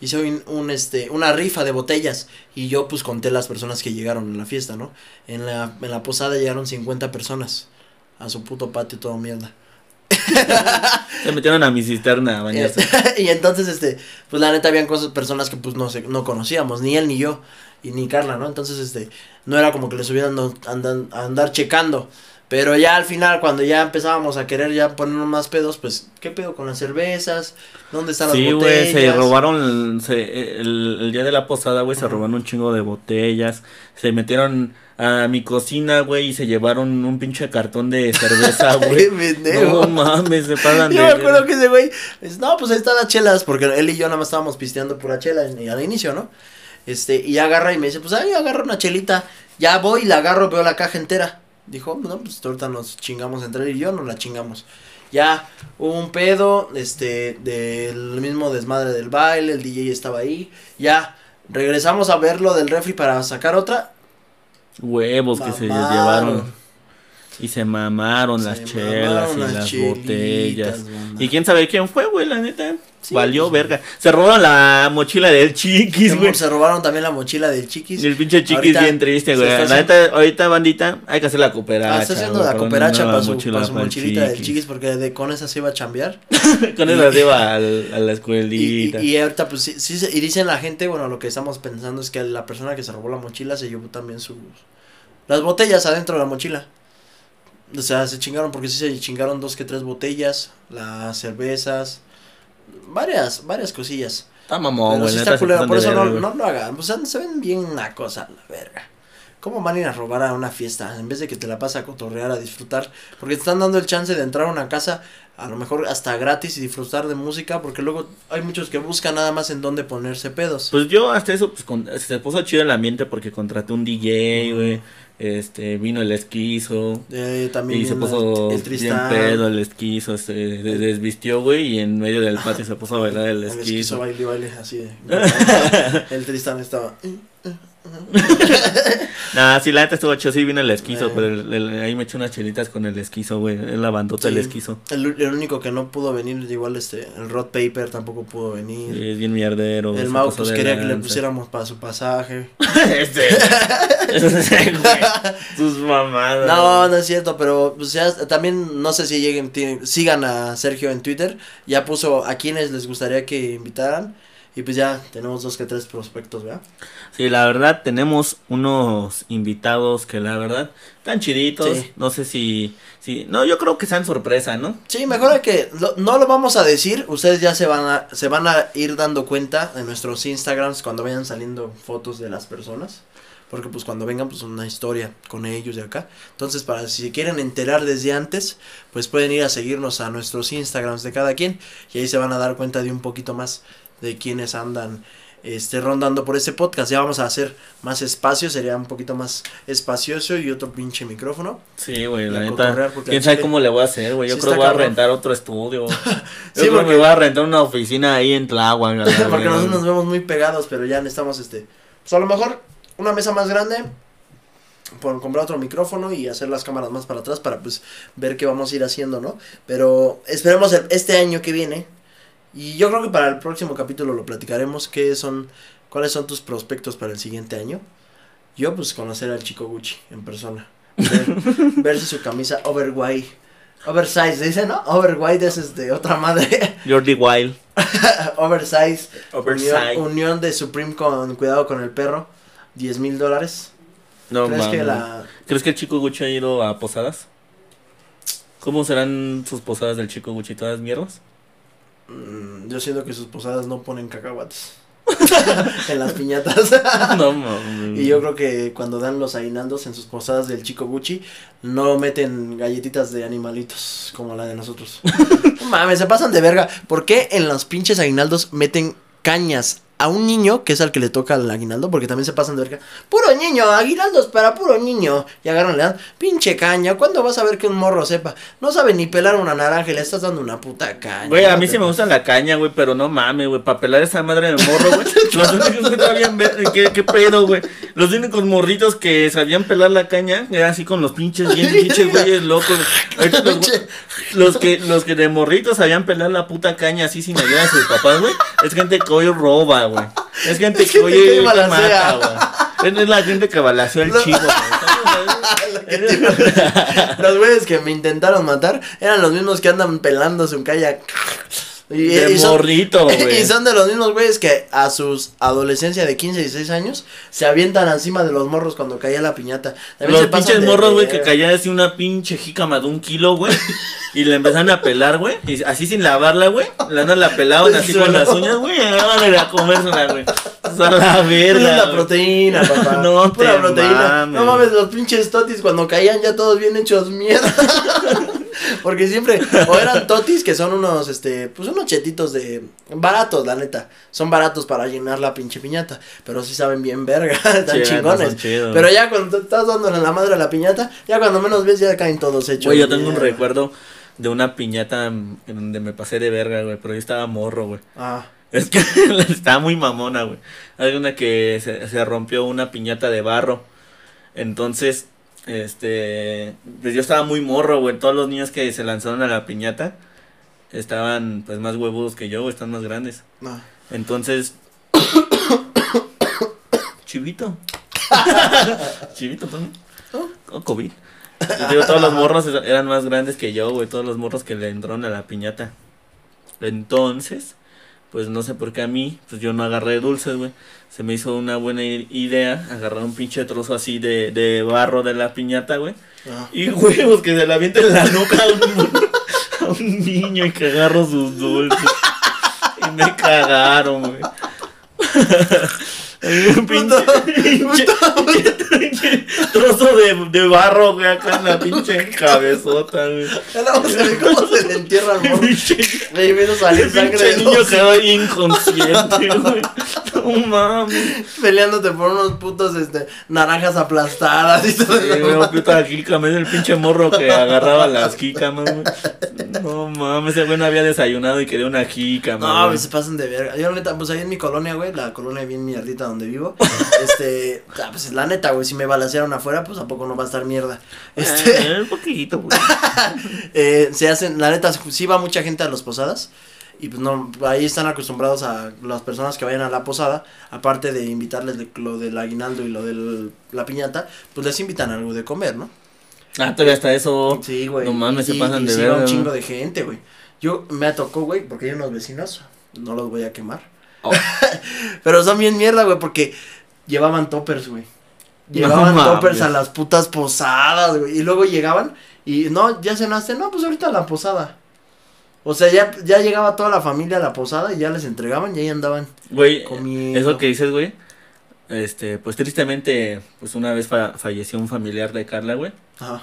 Speaker 2: hizo un, un, este, una rifa de botellas y yo pues conté las personas que llegaron a la fiesta, ¿no? En la, en la posada llegaron 50 personas a su puto patio todo mierda.
Speaker 1: Se metieron a mi cisterna a bañarse.
Speaker 2: y entonces, este, pues la neta habían cosas, personas que pues no sé, no conocíamos, ni él ni yo, y ni Carla, ¿no? Entonces, este, no era como que les hubieran a andar checando. Pero ya al final, cuando ya empezábamos a querer ya ponernos más pedos, pues, ¿qué pedo con las cervezas? ¿Dónde están las
Speaker 1: Sí,
Speaker 2: botellas?
Speaker 1: güey, se robaron se- el, el día de la posada, güey, se robaron un chingo de botellas. Se metieron a mi cocina, güey, y se llevaron un pinche cartón de cerveza, güey. No mames, se pasan
Speaker 2: Yo
Speaker 1: de...
Speaker 2: me acuerdo que ese güey, es, no, pues ahí están las chelas, porque él y yo nada más estábamos pisteando pura chela en- al inicio, ¿no? Este, y agarra y me dice, pues ahí agarra una chelita, ya voy, la agarro, veo la caja entera. Dijo, no, pues ahorita nos chingamos entre él y yo, nos la chingamos. Ya hubo un pedo, este, del mismo desmadre del baile, el DJ estaba ahí, ya regresamos a verlo del refri para sacar otra.
Speaker 1: Huevos que se llevaron. Y se mamaron
Speaker 2: Se
Speaker 1: las chelas y
Speaker 2: las
Speaker 1: botellas. Y quién sabe quién fue, güey, la neta.
Speaker 2: Sí,
Speaker 1: Valió
Speaker 2: pues,
Speaker 1: verga. Se robaron la mochila del chiquis, güey.
Speaker 2: se robaron también la mochila del chiquis.
Speaker 1: Y el pinche chiquis
Speaker 2: Ahorita
Speaker 1: bien triste, güey. La neta, ahorita, bandita, hay que hacer la cooperacha.
Speaker 2: Ah, está haciendo la cooperacha para su,
Speaker 1: mochila
Speaker 2: su
Speaker 1: para el
Speaker 2: mochilita del chiquis porque de, con esa se iba a chambear.
Speaker 1: Con eso se iba a la
Speaker 2: Y,
Speaker 1: escuelita.
Speaker 2: y, y ahorita pues sí, sí y dicen la gente, bueno, lo que estamos pensando es que la persona que se robó la mochila se llevó también sus las botellas adentro de la mochila. O sea, se chingaron porque sí se chingaron dos que tres botellas, las cervezas, varias, varias cosillas.
Speaker 1: Está mamón, güey.
Speaker 2: sí está culero, por eso no, no lo hagan. O sea, se ven bien una cosa, la verga. ¿Cómo van a ir a robar a una fiesta? En vez de que te la pases a cotorrear, a disfrutar. Porque te están dando el chance de entrar a una casa, a lo mejor hasta gratis y disfrutar de música. Porque luego hay muchos que buscan nada más en dónde ponerse pedos.
Speaker 1: Pues yo hasta eso, pues con- se puso chido el ambiente porque contraté un DJ, güey. Este, vino el esquizo.
Speaker 2: Eh, también
Speaker 1: Y se puso
Speaker 2: el
Speaker 1: bien
Speaker 2: Tristán.
Speaker 1: pedo el esquizo, se de- desvistió, güey, y en medio del patio se puso a bailar el
Speaker 2: El esquizo
Speaker 1: esquizo.
Speaker 2: baile, baile, así de. el Tristán estaba.
Speaker 1: Nah, sí, la neta estuvo chido, sí vino el esquizo,
Speaker 2: Eh.
Speaker 1: pero el- el- ahí me eché unas chelitas con el esquizo, güey, la bandota
Speaker 2: Sí.
Speaker 1: esquizo.
Speaker 2: El, el único que no pudo venir, igual este, el Rod Paper tampoco pudo venir.
Speaker 1: Sí, es bien mierdero.
Speaker 2: el Mau pues quería que le pusiéramos para su pasaje.
Speaker 1: Este. Güey, Sus mamadas.
Speaker 2: No, no es cierto, pero pues ya también no sé si lleguen, tienen- sigan a Sergio en Twitter, ya puso a quienes les gustaría que invitaran y pues ya tenemos dos que tres prospectos, ¿verdad?
Speaker 1: Sí, la verdad tenemos unos invitados que la verdad están chiditos.
Speaker 2: Sí.
Speaker 1: No sé si, si, no, yo creo que sean sorpresa, ¿no?
Speaker 2: Sí, mejor que lo- no lo vamos a decir, ustedes ya se van a se van a ir dando cuenta de nuestros Instagrams cuando vayan saliendo fotos de las personas. Porque pues cuando vengan pues una historia con ellos de acá. Entonces para si se quieren enterar desde antes, pues pueden ir a seguirnos a nuestros Instagrams de cada quien. Y ahí se van a dar cuenta de un poquito más de quienes andan este rondando por este podcast. Ya vamos a hacer más espacio, sería un poquito más espacioso y otro pinche micrófono.
Speaker 1: Sí, güey, la neta. ¿Quién sabe cómo le voy a hacer, güey? Yo
Speaker 2: Sí
Speaker 1: creo que voy a rentar otro estudio. Yo
Speaker 2: Sí,
Speaker 1: creo que
Speaker 2: porque-
Speaker 1: me voy a rentar una oficina ahí en Tláhuac.
Speaker 2: Porque nosotros nos vemos muy pegados, pero ya necesitamos este. Pues a lo mejor una mesa más grande. Por comprar otro micrófono y hacer las cámaras más para atrás para pues ver qué vamos a ir haciendo, ¿no? Pero esperemos el- este año que viene. Y yo creo que para el próximo capítulo lo platicaremos. ¿Qué son, cuáles son tus prospectos para el siguiente año? Yo pues conocer al chico Gucci en persona. Ver, ver si su camisa overwide. Oversize, dice, ¿no? Overwide es este, otra madre.
Speaker 1: Jordi Wild.
Speaker 2: Oversize.
Speaker 1: Oversize.
Speaker 2: Unión, unión de Supreme con Cuidado con el Perro. 10 mil dólares.
Speaker 1: No,
Speaker 2: ¿Crees que la...
Speaker 1: ¿Crees que el chico Gucci ha ido a posadas? ¿Cómo serán sus posadas del chico Gucci? ¿Todas mierdas?
Speaker 2: Mm, yo siento que sus posadas no ponen cacahuates. en las piñatas.
Speaker 1: no, mames.
Speaker 2: y yo creo que cuando dan los aguinaldos en sus posadas del chico Gucci, no meten galletitas de animalitos como la de nosotros. No Mames, se pasan de verga. ¿Por qué en los pinches aguinaldos meten cañas a un niño que es al que le toca el aguinaldo? Porque también se pasan de verga. Puro niño, aguinaldos para puro niño. Y agarran, le dan pinche caña. ¿Cuándo vas a ver que un morro sepa? No sabe ni pelar una naranja y le estás dando una puta caña.
Speaker 1: Güey, a mí sí me gusta la caña, güey, pero no mames, güey, para pelar esa madre de morro, güey. Los únicos que sabían ver, ¿qué, qué pedo, güey. Los únicos morritos que sabían pelar la caña, era así con los pinches, bien pinches güeyes locos. Los, los que, los que de morritos sabían pelar la puta caña así sin ayuda de sus papás, güey. Es gente que hoy roba, güey. Es gente
Speaker 2: Es
Speaker 1: que
Speaker 2: gente que
Speaker 1: mata, güey. Es la gente que balació el chivo, güey.
Speaker 2: Los güeyes que me intentaron matar eran los mismos que andan pelando su caña. Y,
Speaker 1: De
Speaker 2: y son,
Speaker 1: morrito, güey.
Speaker 2: y son de los mismos güeyes que a sus adolescencia de 15 y 16 años se avientan encima de los morros cuando caía la piñata. También
Speaker 1: Los pinches
Speaker 2: de
Speaker 1: morros, güey, que caían así una pinche jícama de un kilo, güey. Y le empezaron a pelar, güey. Y así sin lavarla, güey. La la pelaban así con las uñas, güey. Y a comérsela, güey. O sea, la verga.
Speaker 2: es la proteína, papá.
Speaker 1: No
Speaker 2: Pura proteína.
Speaker 1: mames.
Speaker 2: No mames, los pinches totis cuando caían ya todos bien hechos mierda. Porque siempre, o eran totis que son unos, este, pues unos chetitos de, baratos, la neta. Son baratos para llenar la pinche piñata. Pero sí saben bien verga, están
Speaker 1: Sí,
Speaker 2: chingones. Pero ya cuando estás dándole la madre a la piñata, ya cuando menos ves ya caen todos hechos.
Speaker 1: Güey, yo tengo un recuerdo de una piñata en donde me pasé de verga, güey. Pero yo estaba morro, güey.
Speaker 2: Ah,
Speaker 1: Es que estaba muy mamona, güey. Hay una que se, se rompió una piñata de barro. Entonces, este, pues yo estaba muy morro, güey. Todos los niños que se lanzaron a la piñata estaban, pues, más huevudos que yo, güey, están más grandes.
Speaker 2: no.
Speaker 1: Entonces, chivito. chivito, pues, ¿no? Oh, COVID. Digo, todos los morros eran más grandes que yo, güey. Todos los morros que le entraron a la piñata. Entonces, pues no sé por qué a mí, pues yo no agarré dulces, güey. Se me hizo una buena idea agarrar un pinche trozo así de, de barro de la piñata, güey.
Speaker 2: Ah.
Speaker 1: Y huevos que se la avienten en la nuca a un, a un niño y que agarro sus dulces. Y me cagaron, güey. Un pinche, trozo de, de barro, güey, acá en la pinche cabezota, güey.
Speaker 2: Ya vamos a ver cómo se le entierra al morro. Le salir
Speaker 1: el
Speaker 2: sangre de
Speaker 1: niño quedó inconsciente, güey. No mames.
Speaker 2: peleándote por unos putos este naranjas aplastadas y todo
Speaker 1: Sí,
Speaker 2: eso.
Speaker 1: güey, puta jícama, es el pinche morro que agarraba las jícamas, güey. No mames, ese güey no había desayunado y quería una jícama.
Speaker 2: No,
Speaker 1: güey.
Speaker 2: se pasan de verga. Yo, neta, pues ahí en mi colonia, güey, la colonia bien mierdita donde vivo. este, ah, pues la neta, güey, si me balacearon afuera, pues a poco no va a estar mierda. Este,
Speaker 1: Eh, un poquito, güey.
Speaker 2: eh, se hacen, la neta, sí va mucha gente a las posadas. Y pues no, ahí están acostumbrados a las personas que vayan a la posada, aparte de invitarles de- lo del aguinaldo y lo de la piñata, pues les invitan algo de comer, ¿no?
Speaker 1: Ah, todavía hasta eso.
Speaker 2: Sí, güey.
Speaker 1: No mames, se pasan
Speaker 2: y
Speaker 1: de
Speaker 2: sí va un chingo de gente, güey. Yo me tocó, güey, porque hay unos vecinos, no los voy a quemar.
Speaker 1: Oh.
Speaker 2: Pero son bien mierda, güey, porque llevaban toppers, güey. Llevaban
Speaker 1: No
Speaker 2: toppers a las putas posadas, güey. Y luego llegaban y no, ya cenaste, no, pues ahorita a la posada. O sea, ya, ya llegaba toda la familia a la posada y ya les entregaban y ahí andaban
Speaker 1: Güey,
Speaker 2: comiendo.
Speaker 1: eso que dices, güey. Este, pues tristemente, pues una vez fa- falleció un familiar de Carla, güey.
Speaker 2: Ajá.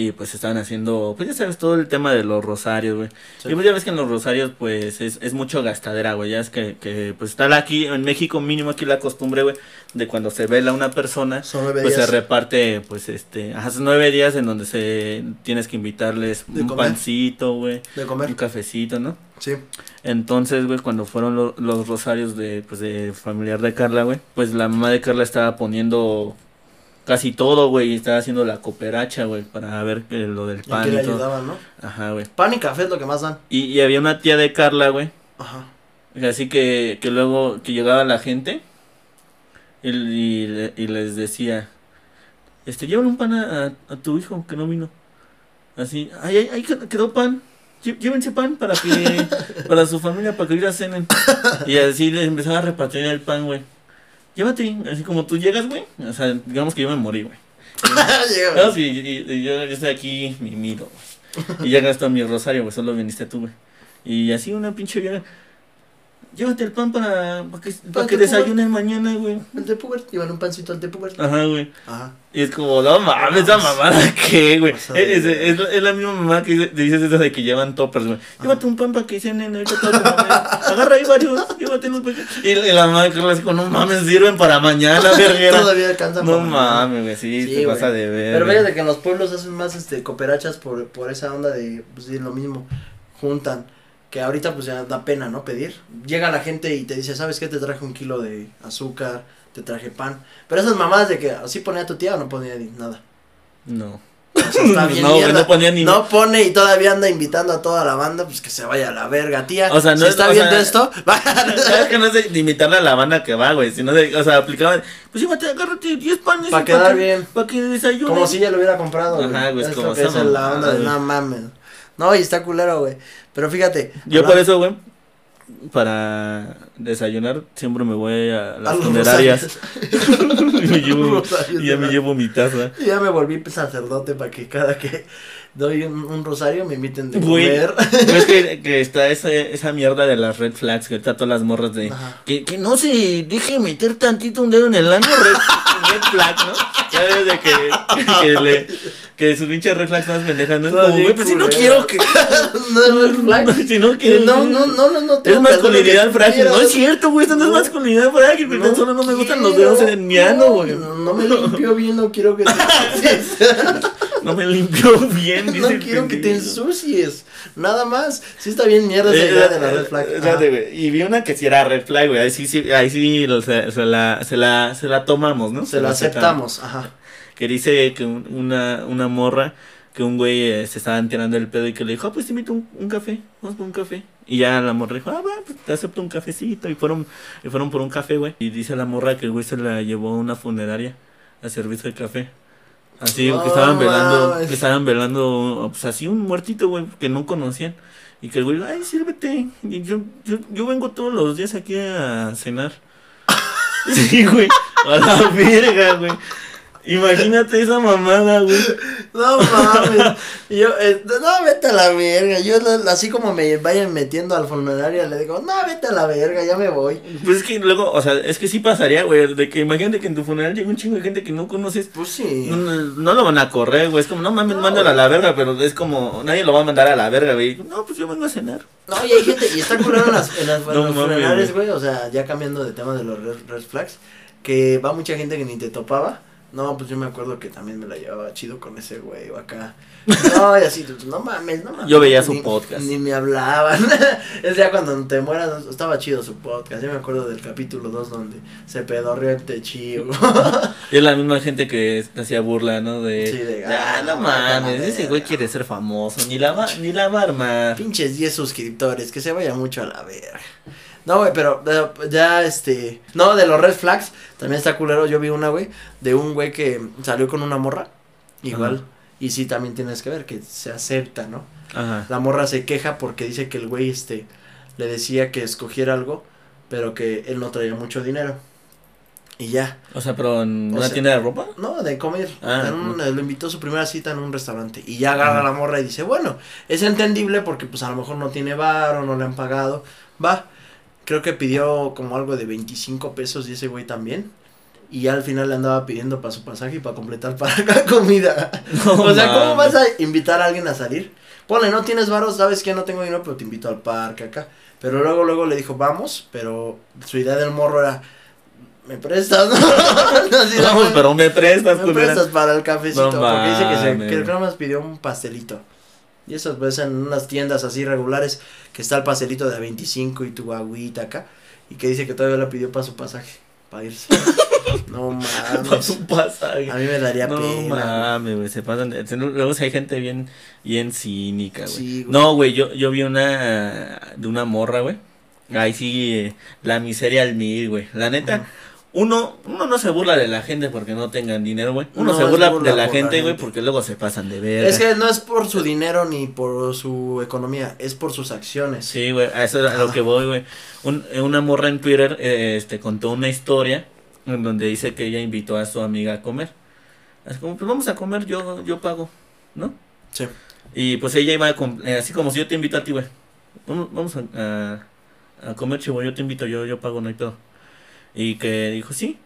Speaker 1: Y pues estaban haciendo, pues ya sabes, todo el tema de los rosarios, güey.
Speaker 2: Sí.
Speaker 1: Y pues ya ves que en los rosarios, pues es, es mucho gastadera, güey. Ya es que, que, pues está aquí, en México mínimo aquí la costumbre, güey, de cuando se vela una persona,
Speaker 2: Son nueve
Speaker 1: pues se reparte, pues este, hace nueve días en donde se tienes que invitarles
Speaker 2: De
Speaker 1: un
Speaker 2: comer.
Speaker 1: pancito, güey,
Speaker 2: de
Speaker 1: un
Speaker 2: comer.
Speaker 1: cafecito, ¿no?
Speaker 2: Sí.
Speaker 1: Entonces, güey, cuando fueron lo- los rosarios de, pues, de familiar de Carla, güey, pues la mamá de Carla estaba poniendo casi todo, güey, y estaba haciendo la cooperacha, güey, para ver eh, lo del
Speaker 2: Y
Speaker 1: pan
Speaker 2: que
Speaker 1: y,
Speaker 2: le
Speaker 1: todo.
Speaker 2: ayudaban, ¿no?
Speaker 1: Ajá, güey.
Speaker 2: Pan y café es lo que más dan.
Speaker 1: Y, y había una tía de Carla, güey,
Speaker 2: Ajá.
Speaker 1: así que, que luego que llegaba la gente y, y, le- y les decía, este, llevan un pan a, a- a tu hijo que no vino. Así, ay, ay, ay, quedó pan. Llévense pan para que, para su familia, para que ahorita cenen. Y así les empezaba a repartir el pan, güey. Llévate, así como tú llegas, güey. O sea, digamos que yo me morí, güey. No, sí, y- y yo, yo estoy aquí, mi miro. Y ya gastó mi rosario, güey, solo viniste tú, güey. Y así una pinche vieja. Llévate el pan para, para que, para que mañana, güey.
Speaker 2: El de Pubert, llevan un pancito al de.
Speaker 1: Ajá, güey.
Speaker 2: Ajá.
Speaker 1: Y es como, no mames, esa mamada, ¿qué, güey?
Speaker 2: De
Speaker 1: Es, es, es la misma mamá que dice- dices eso de que llevan toppers, güey. Llévate un pan para que cenen, ahorita comer. Agarra ahí varios, para que-". Y, y la mamá de Carla así como, no mames, sirven para mañana, verguera.
Speaker 2: Todavía alcanzan
Speaker 1: No
Speaker 2: para mañana.
Speaker 1: mames, güey, sí,
Speaker 2: Sí,
Speaker 1: te
Speaker 2: güey.
Speaker 1: pasa de ver.
Speaker 2: Pero fíjate que en los pueblos hacen más este cooperachas por, por esa onda de pues sí, lo mismo. Juntan. Que ahorita pues ya da pena, ¿no? Pedir. Llega la gente y te dice, ¿sabes qué? Te traje un kilo de azúcar, te traje pan. Pero esas mamadas de que así ponía tu tía o no ponía ni nada.
Speaker 1: No.
Speaker 2: O sea, está bien
Speaker 1: No,
Speaker 2: mierda.
Speaker 1: no ponía ni-
Speaker 2: No pone y todavía anda invitando a toda la banda, pues que se vaya a la verga, tía.
Speaker 1: O sea, no
Speaker 2: si
Speaker 1: es-
Speaker 2: está viendo
Speaker 1: sea,
Speaker 2: esto,
Speaker 1: Es que no es de de imitarle a la banda que va, güey, sino de, o sea, aplicaban, pues llévate, agárrate 10 panes.
Speaker 2: Pa'
Speaker 1: y
Speaker 2: quedar
Speaker 1: que-
Speaker 2: bien.
Speaker 1: Para que
Speaker 2: como si ya lo hubiera comprado.
Speaker 1: Ajá, güey, es como
Speaker 2: que es la onda de no mames. No, y está culero, güey. Pero fíjate.
Speaker 1: Yo por eso, güey, para desayunar siempre me voy a
Speaker 2: a
Speaker 1: las
Speaker 2: los
Speaker 1: funerarias y me llevo, y ya me llevo mi taza.
Speaker 2: Y ya me volví sacerdote para que cada que doy un, un rosario me inviten de
Speaker 1: Güey,
Speaker 2: comer.
Speaker 1: ¿Ves que, que está esa, esa mierda de las red flags que está todas las morras de que, que no se deje meter tantito un dedo en el ano red, red flag, ¿no? Ya desde que, que, le, que sus pinches red flags más pendejas, ¿no? Es
Speaker 2: Todas
Speaker 1: como, güey, pues si no quiero que.
Speaker 2: no es red flag.
Speaker 1: si no quiero.
Speaker 2: No, no, no, no, no.
Speaker 1: Es masculinidad frágil, no es cierto, güey, eso no es masculinidad frágil, güey, tan solo no me gustan los dedos en mi ano, güey.
Speaker 2: No, me limpio bien, no quiero que te
Speaker 1: No me limpió bien, dice
Speaker 2: No quiero que te ensucies. Nada más. Sí está bien mierda esa
Speaker 1: Eh,
Speaker 2: idea de la
Speaker 1: eh,
Speaker 2: red flag.
Speaker 1: Y vi una que sí era red flag, güey. Ahí sí, sí, ahí sí se, se la, se, la, se la tomamos, ¿no?
Speaker 2: Se lo aceptamos. Ajá.
Speaker 1: Que dice que un- una, una morra, que un güey eh, se estaba tirando el pedo y que le dijo, ah, pues te invito un, un café, vamos por un café. Y ya la morra dijo, ah, va, pues te acepto un cafecito. Y fueron, y fueron por un café, güey. Y dice la morra que el güey se la llevó a una funeraria a servicio de café. Así, que estaban velando, que estaban velando, pues así un muertito, güey, que no conocían. Y que el güey, ay, sírvete. Y yo, yo, yo vengo todos los días aquí a cenar. sí, güey. A la verga, güey. Imagínate esa mamada, güey.
Speaker 2: No mames. Yo, eh, no, vete a la verga. Yo, así como me vayan metiendo al funeraria, le digo, no, vete a la verga, ya me voy.
Speaker 1: Pues es que luego, o sea, es que sí pasaría, güey. De que imagínate que en tu funeral llega un chingo de gente que no conoces.
Speaker 2: Pues sí.
Speaker 1: No, no, lo van a correr, güey. Es como, no mames,
Speaker 2: No,
Speaker 1: mándalo a la verga, pero es como, nadie lo va a mandar a la verga, güey. No, pues yo vengo a cenar.
Speaker 2: No, y hay gente, y está culero en las, en las en los
Speaker 1: mames,
Speaker 2: funerales,
Speaker 1: güey.
Speaker 2: güey, o sea, ya cambiando de tema de los red, red flags, que va mucha gente que ni te topaba. No, pues yo me acuerdo que también me la llevaba chido con ese güey o acá. No, y así, tú, no mames, no mames.
Speaker 1: Yo veía su
Speaker 2: Ni-
Speaker 1: podcast.
Speaker 2: Ni me hablaban. es ya cuando te mueras, estaba chido su podcast. Yo me acuerdo del capítulo 2 donde se pedorreó el techillo.
Speaker 1: Y es la misma gente que hacía burla, ¿no? De,
Speaker 2: Sí, de,
Speaker 1: ah, no
Speaker 2: no,
Speaker 1: mames, ese güey quiere ser famoso, ni la va, ni la va a armar.
Speaker 2: Pinches 10 suscriptores, que se vaya mucho a la verga. No, güey, pero ya este. No, de los red flags, también está culero. Yo vi una, güey, de un güey que salió con una morra. Igual.
Speaker 1: Ajá.
Speaker 2: Y sí, también tienes que ver que se acepta, ¿no?
Speaker 1: Ajá.
Speaker 2: La morra se queja porque dice que el güey, este, le decía que escogiera algo, pero que él no traía mucho dinero. Y ya.
Speaker 1: O sea, pero en
Speaker 2: O
Speaker 1: una
Speaker 2: sea-
Speaker 1: tienda de ropa.
Speaker 2: No, de comer.
Speaker 1: Ah,
Speaker 2: En un-
Speaker 1: no.
Speaker 2: Lo invitó a su primera cita en un restaurante. Y ya agarra
Speaker 1: Ajá.
Speaker 2: a la morra y dice, bueno, es entendible porque pues a lo mejor no tiene bar o no le han pagado. Va. Creo que pidió como algo de 25 pesos y ese güey también. Y ya al final le andaba pidiendo para su pasaje y para completar para la comida.
Speaker 1: No
Speaker 2: o sea, ¿cómo vas a invitar a alguien a salir? Ponle, no tienes varos, sabes que no tengo dinero, pero te invito al parque acá. Pero luego, luego le dijo, vamos, pero su idea del morro era, ¿me prestas? No,
Speaker 1: Vamos,
Speaker 2: "Dame-
Speaker 1: pero me prestas,
Speaker 2: me prestas para el cafecito,
Speaker 1: No
Speaker 2: porque dice que, se, que nada más pidió un pastelito. Y eso pues en unas tiendas así regulares, que está el pastelito de a 25 y tu agüita acá. Y que dice que todavía lo pidió para su pasaje, para irse. no
Speaker 1: Para
Speaker 2: mames.
Speaker 1: su pasaje.
Speaker 2: A mí me daría
Speaker 1: No
Speaker 2: pena.
Speaker 1: mames, güey, se pasan. de- Luego hay gente bien, bien cínica, güey.
Speaker 2: Sí,
Speaker 1: no, güey, yo, yo vi una de una morra, güey. Ahí sí, eh, la miseria al mil, güey. La neta. Uno, uno no se burla de la gente porque no tengan dinero, güey. Uno
Speaker 2: No,
Speaker 1: se
Speaker 2: es
Speaker 1: burla,
Speaker 2: burla
Speaker 1: de la gente, güey, porque luego se pasan de ver.
Speaker 2: Es que no es por su dinero ni por su economía, es por sus acciones.
Speaker 1: Sí, güey, a eso es a lo
Speaker 2: Ajá.
Speaker 1: que voy, güey. Un, una morra en Twitter eh, este, contó una historia en donde dice que ella invitó a su amiga a comer. Así como, pues vamos a comer, yo, yo pago, ¿no?
Speaker 2: Sí.
Speaker 1: Y pues ella iba a eh, así como si yo te invito a ti, güey. Vamos, vamos a, a, a comer, chivo, yo te invito, yo, yo pago, no hay pedo. Y que dijo sí.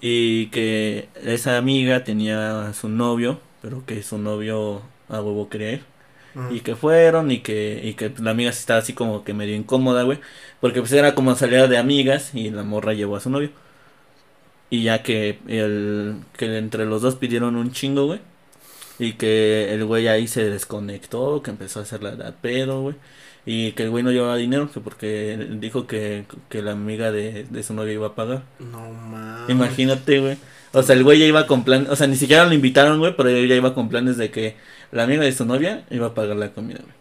Speaker 1: Y que esa amiga tenía a su novio, pero que su novio a huevo quería ir. Y que fueron y que, y que la amiga sí estaba así como que medio incómoda, güey. Porque pues era como salida de amigas y la morra llevó a su novio. Y ya que el que entre los dos pidieron un chingo, güey. Y que el güey ahí se desconectó, que empezó a hacer la de pedo, güey. Y que el güey no llevaba dinero, que porque dijo que, que la amiga de, de su novio iba a pagar.
Speaker 2: No mames.
Speaker 1: Imagínate, güey. O sea, el güey ya iba con plan, o sea, ni siquiera lo invitaron, güey, pero ya iba con planes de que la amiga de su novia iba a pagar la comida, güey.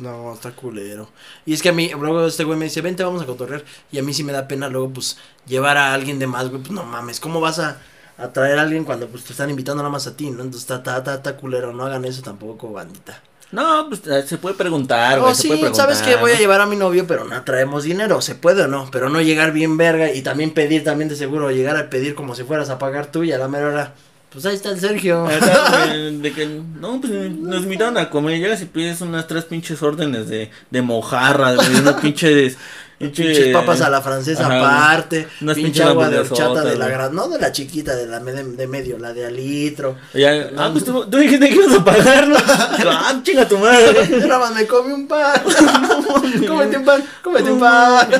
Speaker 2: No, está culero. Y es que a mí, luego este güey me dice, vente, vamos a cotorrear. Y a mí sí me da pena luego, pues, llevar a alguien de más, güey. Pues no mames, ¿cómo vas a, a traer a alguien cuando pues te están invitando nada más a ti, no? Entonces está, está, está, está culero. No hagan eso tampoco, bandita.
Speaker 1: No, pues eh, se puede preguntar,
Speaker 2: Oh,
Speaker 1: güey. se
Speaker 2: sí,
Speaker 1: puede
Speaker 2: ¿sabes qué? Voy a llevar a mi novio, pero no traemos dinero. ¿Se puede o no? Pero no llegar bien verga y también pedir también de seguro. Llegar a pedir como si fueras a pagar tú y a la mera hora. Pues ahí está el Sergio.
Speaker 1: De que, no, pues nos invitaron a comer. Llegas y pides unas tres pinches órdenes de, de mojarra, güey. Unas pinches.
Speaker 2: Pinches papas a la francesa
Speaker 1: Ajá,
Speaker 2: aparte. Pinche agua de horchata de la gran. No de la chiquita, de la de, de medio, la de al litro.
Speaker 1: Ya, ah, pues tú, tú dijiste que ibas a pagar, ¿no? Digo, ah, chinga tu madre.
Speaker 2: Yo nada más me comí un pan. cómete un pan, cómete un pan.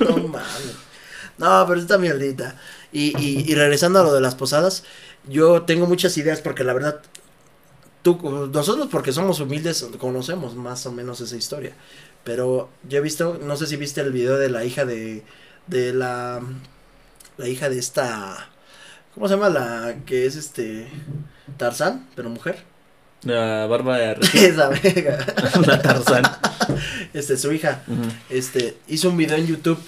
Speaker 2: no mames. No, pero está mierdita. Y, y, y regresando a lo de las posadas, yo tengo muchas ideas porque la verdad, tú, nosotros porque somos humildes, conocemos más o menos esa historia. Pero yo he visto, no sé si viste el video de la hija de, de la, la hija de esta, ¿cómo se llama? La que es este, Tarzán, pero mujer.
Speaker 1: La barba de
Speaker 2: Esa verga.
Speaker 1: la Tarzán.
Speaker 2: Este, su hija, este, hizo un video en YouTube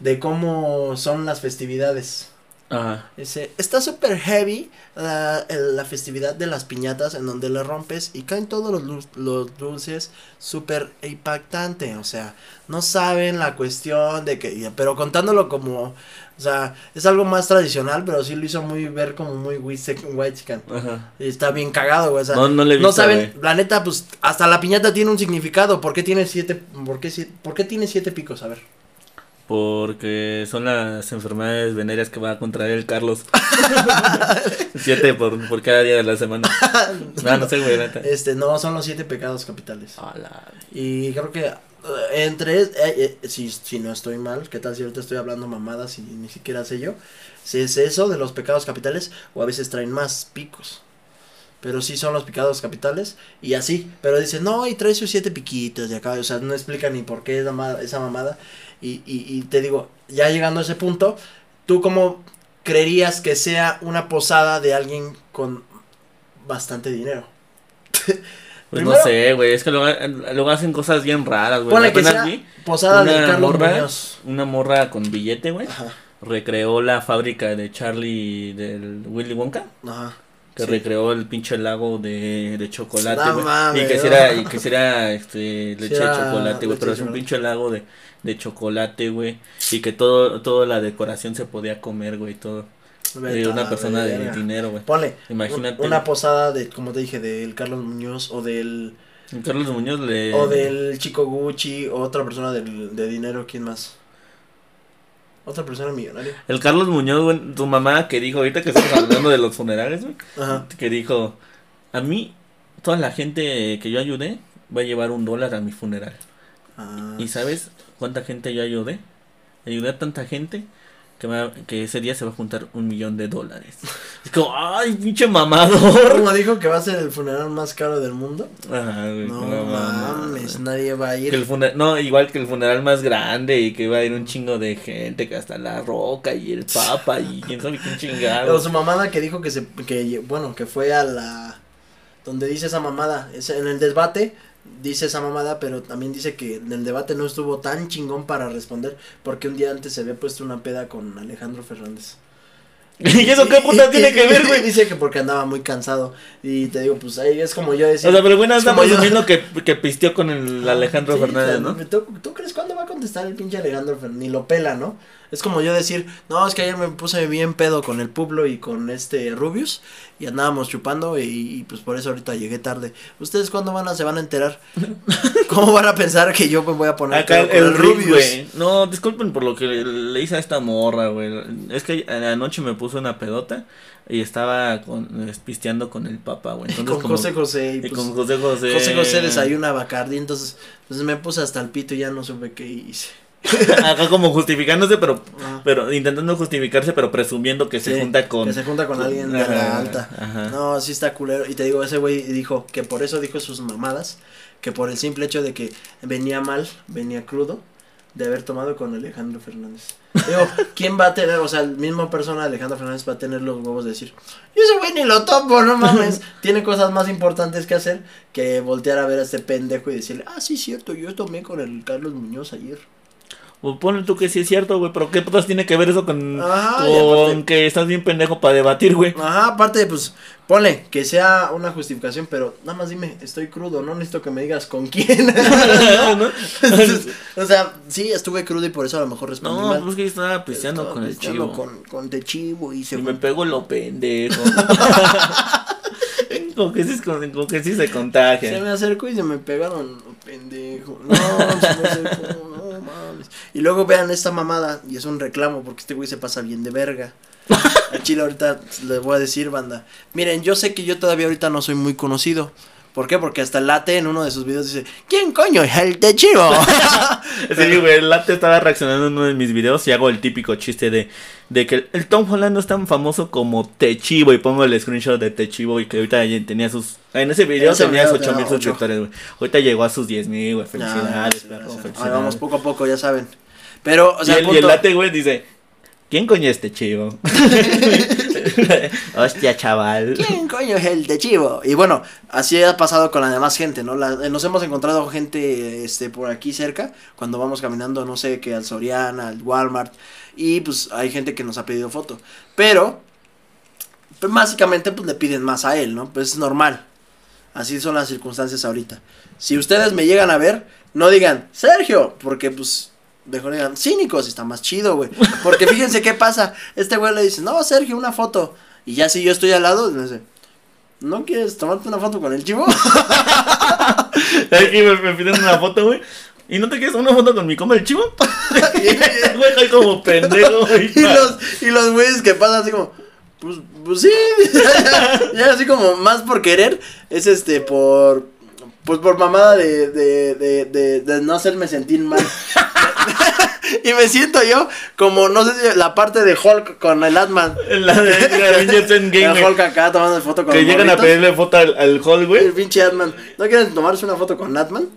Speaker 2: de cómo son las festividades.
Speaker 1: Ajá.
Speaker 2: Dice, está súper heavy la, la festividad de las piñatas en donde le rompes y caen todos los, los dulces súper impactante. O sea, no saben la cuestión de que, pero contándolo como, o sea, es algo más tradicional, pero sí lo hizo muy ver como muy white chicken.
Speaker 1: Ajá.
Speaker 2: Y está bien cagado, güey. O sea,
Speaker 1: No, no le
Speaker 2: no saben, la neta, pues hasta la piñata tiene un significado. ¿Por qué tiene siete, por qué, por qué tiene siete picos? A ver.
Speaker 1: Porque son las enfermedades venéreas que va a contraer el Carlos. Siete por, por cada día de la semana. No, no sé, güey, neta.
Speaker 2: Este, no, son los siete pecados capitales. Y creo que eh, entre, eh, eh, si, si no estoy mal, ¿qué tal si ahorita estoy hablando mamadas y ni siquiera sé yo? Si es eso de los pecados capitales o a veces traen más picos. Pero sí son los pecados capitales y así. Pero dicen, no, y trae sus siete piquitos de acá. O sea, no explica ni por qué esa mamada. Y, y, y te digo, ya llegando a ese punto, ¿tú cómo creerías que sea una posada de alguien con bastante dinero?
Speaker 1: Pues
Speaker 2: Primero-
Speaker 1: no sé, güey. Es que luego, luego hacen cosas bien raras, güey.
Speaker 2: Ponle que sea posada de
Speaker 1: una
Speaker 2: Carlos
Speaker 1: morra,
Speaker 2: Muñoz.
Speaker 1: una morra con billete, güey. Recreó la fábrica de Charlie del Willy Wonka.
Speaker 2: ajá.
Speaker 1: Que
Speaker 2: Sí.
Speaker 1: recreó el pinche lago de, de chocolate, güey. y que era, y que si era, este, leche
Speaker 2: Sí
Speaker 1: de chocolate, güey. Pero
Speaker 2: de
Speaker 1: es un pinche lago de, de chocolate, güey. Y que todo, toda la decoración se podía comer, güey, todo.
Speaker 2: Vete
Speaker 1: De una persona de dinero, güey.
Speaker 2: Ponle,
Speaker 1: Imagínate.
Speaker 2: un- una posada de, como te dije, del Carlos Muñoz o del,
Speaker 1: Carlos Muñoz le...
Speaker 2: o del Chico Gucci o otra persona del, de dinero, ¿quién más? Otra persona millonaria.
Speaker 1: El Carlos Muñoz, güey, tu mamá que dijo, ahorita que estamos hablando de los funerales, güey,
Speaker 2: Ajá.
Speaker 1: que dijo, a mí, toda la gente que yo ayudé va a llevar un dólar a mi funeral.
Speaker 2: Ah,
Speaker 1: ¿Y sabes cuánta gente yo ayudé? Ayudé a tanta gente que, me va- que ese día se va a juntar un millón de dólares. Es como, ay, pinche mamador.
Speaker 2: Como dijo que va a ser el funeral más caro del mundo.
Speaker 1: Ajá, güey,
Speaker 2: No
Speaker 1: no
Speaker 2: mames, nadie va a
Speaker 1: Que el
Speaker 2: ir.
Speaker 1: fune- no, igual que el funeral más grande y que va a ir un chingo de gente, que hasta la roca y el papa y quién sabe quién chingado.
Speaker 2: Pero su mamada que dijo que se, que, bueno, que fue a la, donde dice esa mamada, es en el debate, dice esa mamada, pero también dice que en el debate no estuvo tan chingón para responder, porque un día antes se había puesto una peda con Alejandro Fernández.
Speaker 1: ¿Y eso qué puta tiene que ver, güey?
Speaker 2: Dice que porque andaba muy cansado, y te digo, pues ahí es como yo decía.
Speaker 1: O sea, pero bueno,
Speaker 2: yo-
Speaker 1: asumiendo que, que pisteó con el Alejandro
Speaker 2: Sí,
Speaker 1: Fernández, ¿no?
Speaker 2: ¿tú, tú crees cuándo va a contestar el pinche Alejandro Fernández? Ni lo pela, ¿no? Es como yo decir, no, es que ayer me puse bien pedo con el Publo y con este Rubius y andábamos chupando y, y, pues por eso ahorita llegué tarde. ¿Ustedes cuándo van a, se van a enterar? ¿Cómo van a pensar que yo me voy a poner
Speaker 1: Acá el, Rubius. No, disculpen por lo que le, le hice a esta morra, güey. Es que anoche me puso una pedota y estaba con, pisteando con el papá, güey. Entonces,
Speaker 2: con
Speaker 1: como-
Speaker 2: José José y
Speaker 1: y
Speaker 2: pues,
Speaker 1: con José José.
Speaker 2: José José desayuna Bacardi, entonces pues me puse hasta el pito y ya no supe qué hice.
Speaker 1: Acá como justificándose, pero
Speaker 2: Ah.
Speaker 1: pero intentando justificarse, pero presumiendo que se junta con.
Speaker 2: Que se junta con alguien de la alta.
Speaker 1: ajá.
Speaker 2: No, sí está culero. Y te digo, ese güey dijo que por eso dijo sus mamadas. Que por el simple hecho de que venía mal, venía crudo, de haber tomado con Alejandro Fernández. Digo, ¿quién va a tener, o sea, el mismo persona, Alejandro Fernández, va a tener los huevos de decir, yo ese güey ni lo topo, no mames. Tiene cosas más importantes que hacer que voltear a ver a este pendejo y decirle, ah, sí, cierto, yo tomé con el Carlos Muñoz ayer.
Speaker 1: O ponle tú que sí es cierto, güey, pero ¿qué putas tiene que ver eso con,
Speaker 2: Ajá,
Speaker 1: con
Speaker 2: aparte-
Speaker 1: que estás bien pendejo para debatir, güey?
Speaker 2: Ajá, aparte, pues, ponle que sea una justificación, pero nada más dime, estoy crudo, no necesito que me digas con quién.
Speaker 1: ¿No?
Speaker 2: o sea, sí, estuve crudo y por eso a lo mejor respondí
Speaker 1: No,
Speaker 2: mal.
Speaker 1: pues que yo estaba pisteando
Speaker 2: Estaba
Speaker 1: con el chivo.
Speaker 2: Con, con de chivo y se
Speaker 1: Y me pego lo pendejo. como, que sí, como, como que sí se
Speaker 2: Se
Speaker 1: contagia.
Speaker 2: me acercó y se me pegaron, pendejo. No, se me acercó. Y luego vean esta mamada, y es un reclamo porque este güey se pasa bien de verga. A Chile ahorita les voy a decir, banda. Miren, yo sé que yo todavía ahorita no soy muy conocido. ¿Por qué? Porque hasta el late en uno de sus videos dice, ¿quién coño es el de chivo?
Speaker 1: Sí, güey, el Late estaba reaccionando en uno de mis videos y hago el típico chiste de, de que el Tom Holland no es tan famoso como Techivo y pongo el screenshot de Techivo y que ahorita tenía sus... En ese video
Speaker 2: ese
Speaker 1: tenía
Speaker 2: video
Speaker 1: 8 mil suscriptores, güey. Ahorita llegó a sus 10 mil, güey. Felicidades,
Speaker 2: vamos poco a poco, ya saben. Pero, o sea,
Speaker 1: y, el, y el Late, güey, dice... ¿Quién coño es Techivo? Hostia, chaval.
Speaker 2: ¿Quién coño es el de Chivo? Y bueno, así ha pasado con la demás gente, ¿no? Eh, nos hemos encontrado gente este, por aquí cerca, cuando vamos caminando, no sé, que al Soriana, al Walmart, y pues hay gente que nos ha pedido foto. Pero, pues, básicamente, pues le piden más a él, ¿no? Pues es normal. Así son las circunstancias ahorita. Si ustedes me llegan a ver, no digan, Sergio, porque pues... Mejor digan, cínicos, está más chido, güey. Porque fíjense qué pasa. Este güey le dice, no, Sergio, una foto. Y ya si yo estoy al lado, me dice, ¿no quieres tomarte una foto con el chivo?
Speaker 1: Aquí me, me piden una foto, güey. ¿Y no te quieres una foto con mi coma el chivo? Güey, soy como pendejo, güey.
Speaker 2: y los, y los güeyes que pasan así como, pues, pues sí. ya así como más por querer, es este, por, pues por mamada de, de, de, de, de no hacerme sentir mal. y me siento yo como, no sé si la parte de Hulk con el Atman.
Speaker 1: La de Avengers Endgame,
Speaker 2: El. Hulk acá tomando foto con
Speaker 1: Que llegan a
Speaker 2: morritos.
Speaker 1: pedirle foto al, al Hulk,
Speaker 2: El
Speaker 1: güey.
Speaker 2: pinche Atman. ¿No quieren tomarse una foto con Atman?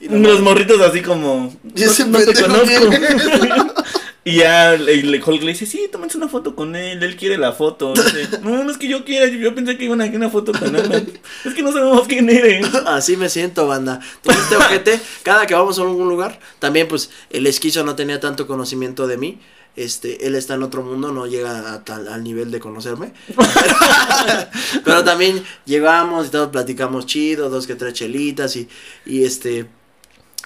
Speaker 2: Y los
Speaker 1: Los morritos así como.
Speaker 2: Y ese
Speaker 1: No, no te conozco. y ya Hulk le dice: Sí, tómense una foto con él. Él quiere la foto. Dice, no, no es que yo quiera. Yo pensé que iban a una foto con él. Es que no sabemos quién eres.
Speaker 2: Así me siento, banda. Entonces, este ojete, cada que vamos a algún lugar, también pues el esquizo no tenía tanto conocimiento de mí. Este, él está en otro mundo, no llega a tal, al nivel de conocerme. Pero también llegamos y todos platicamos chido, dos que tres chelitas y, y este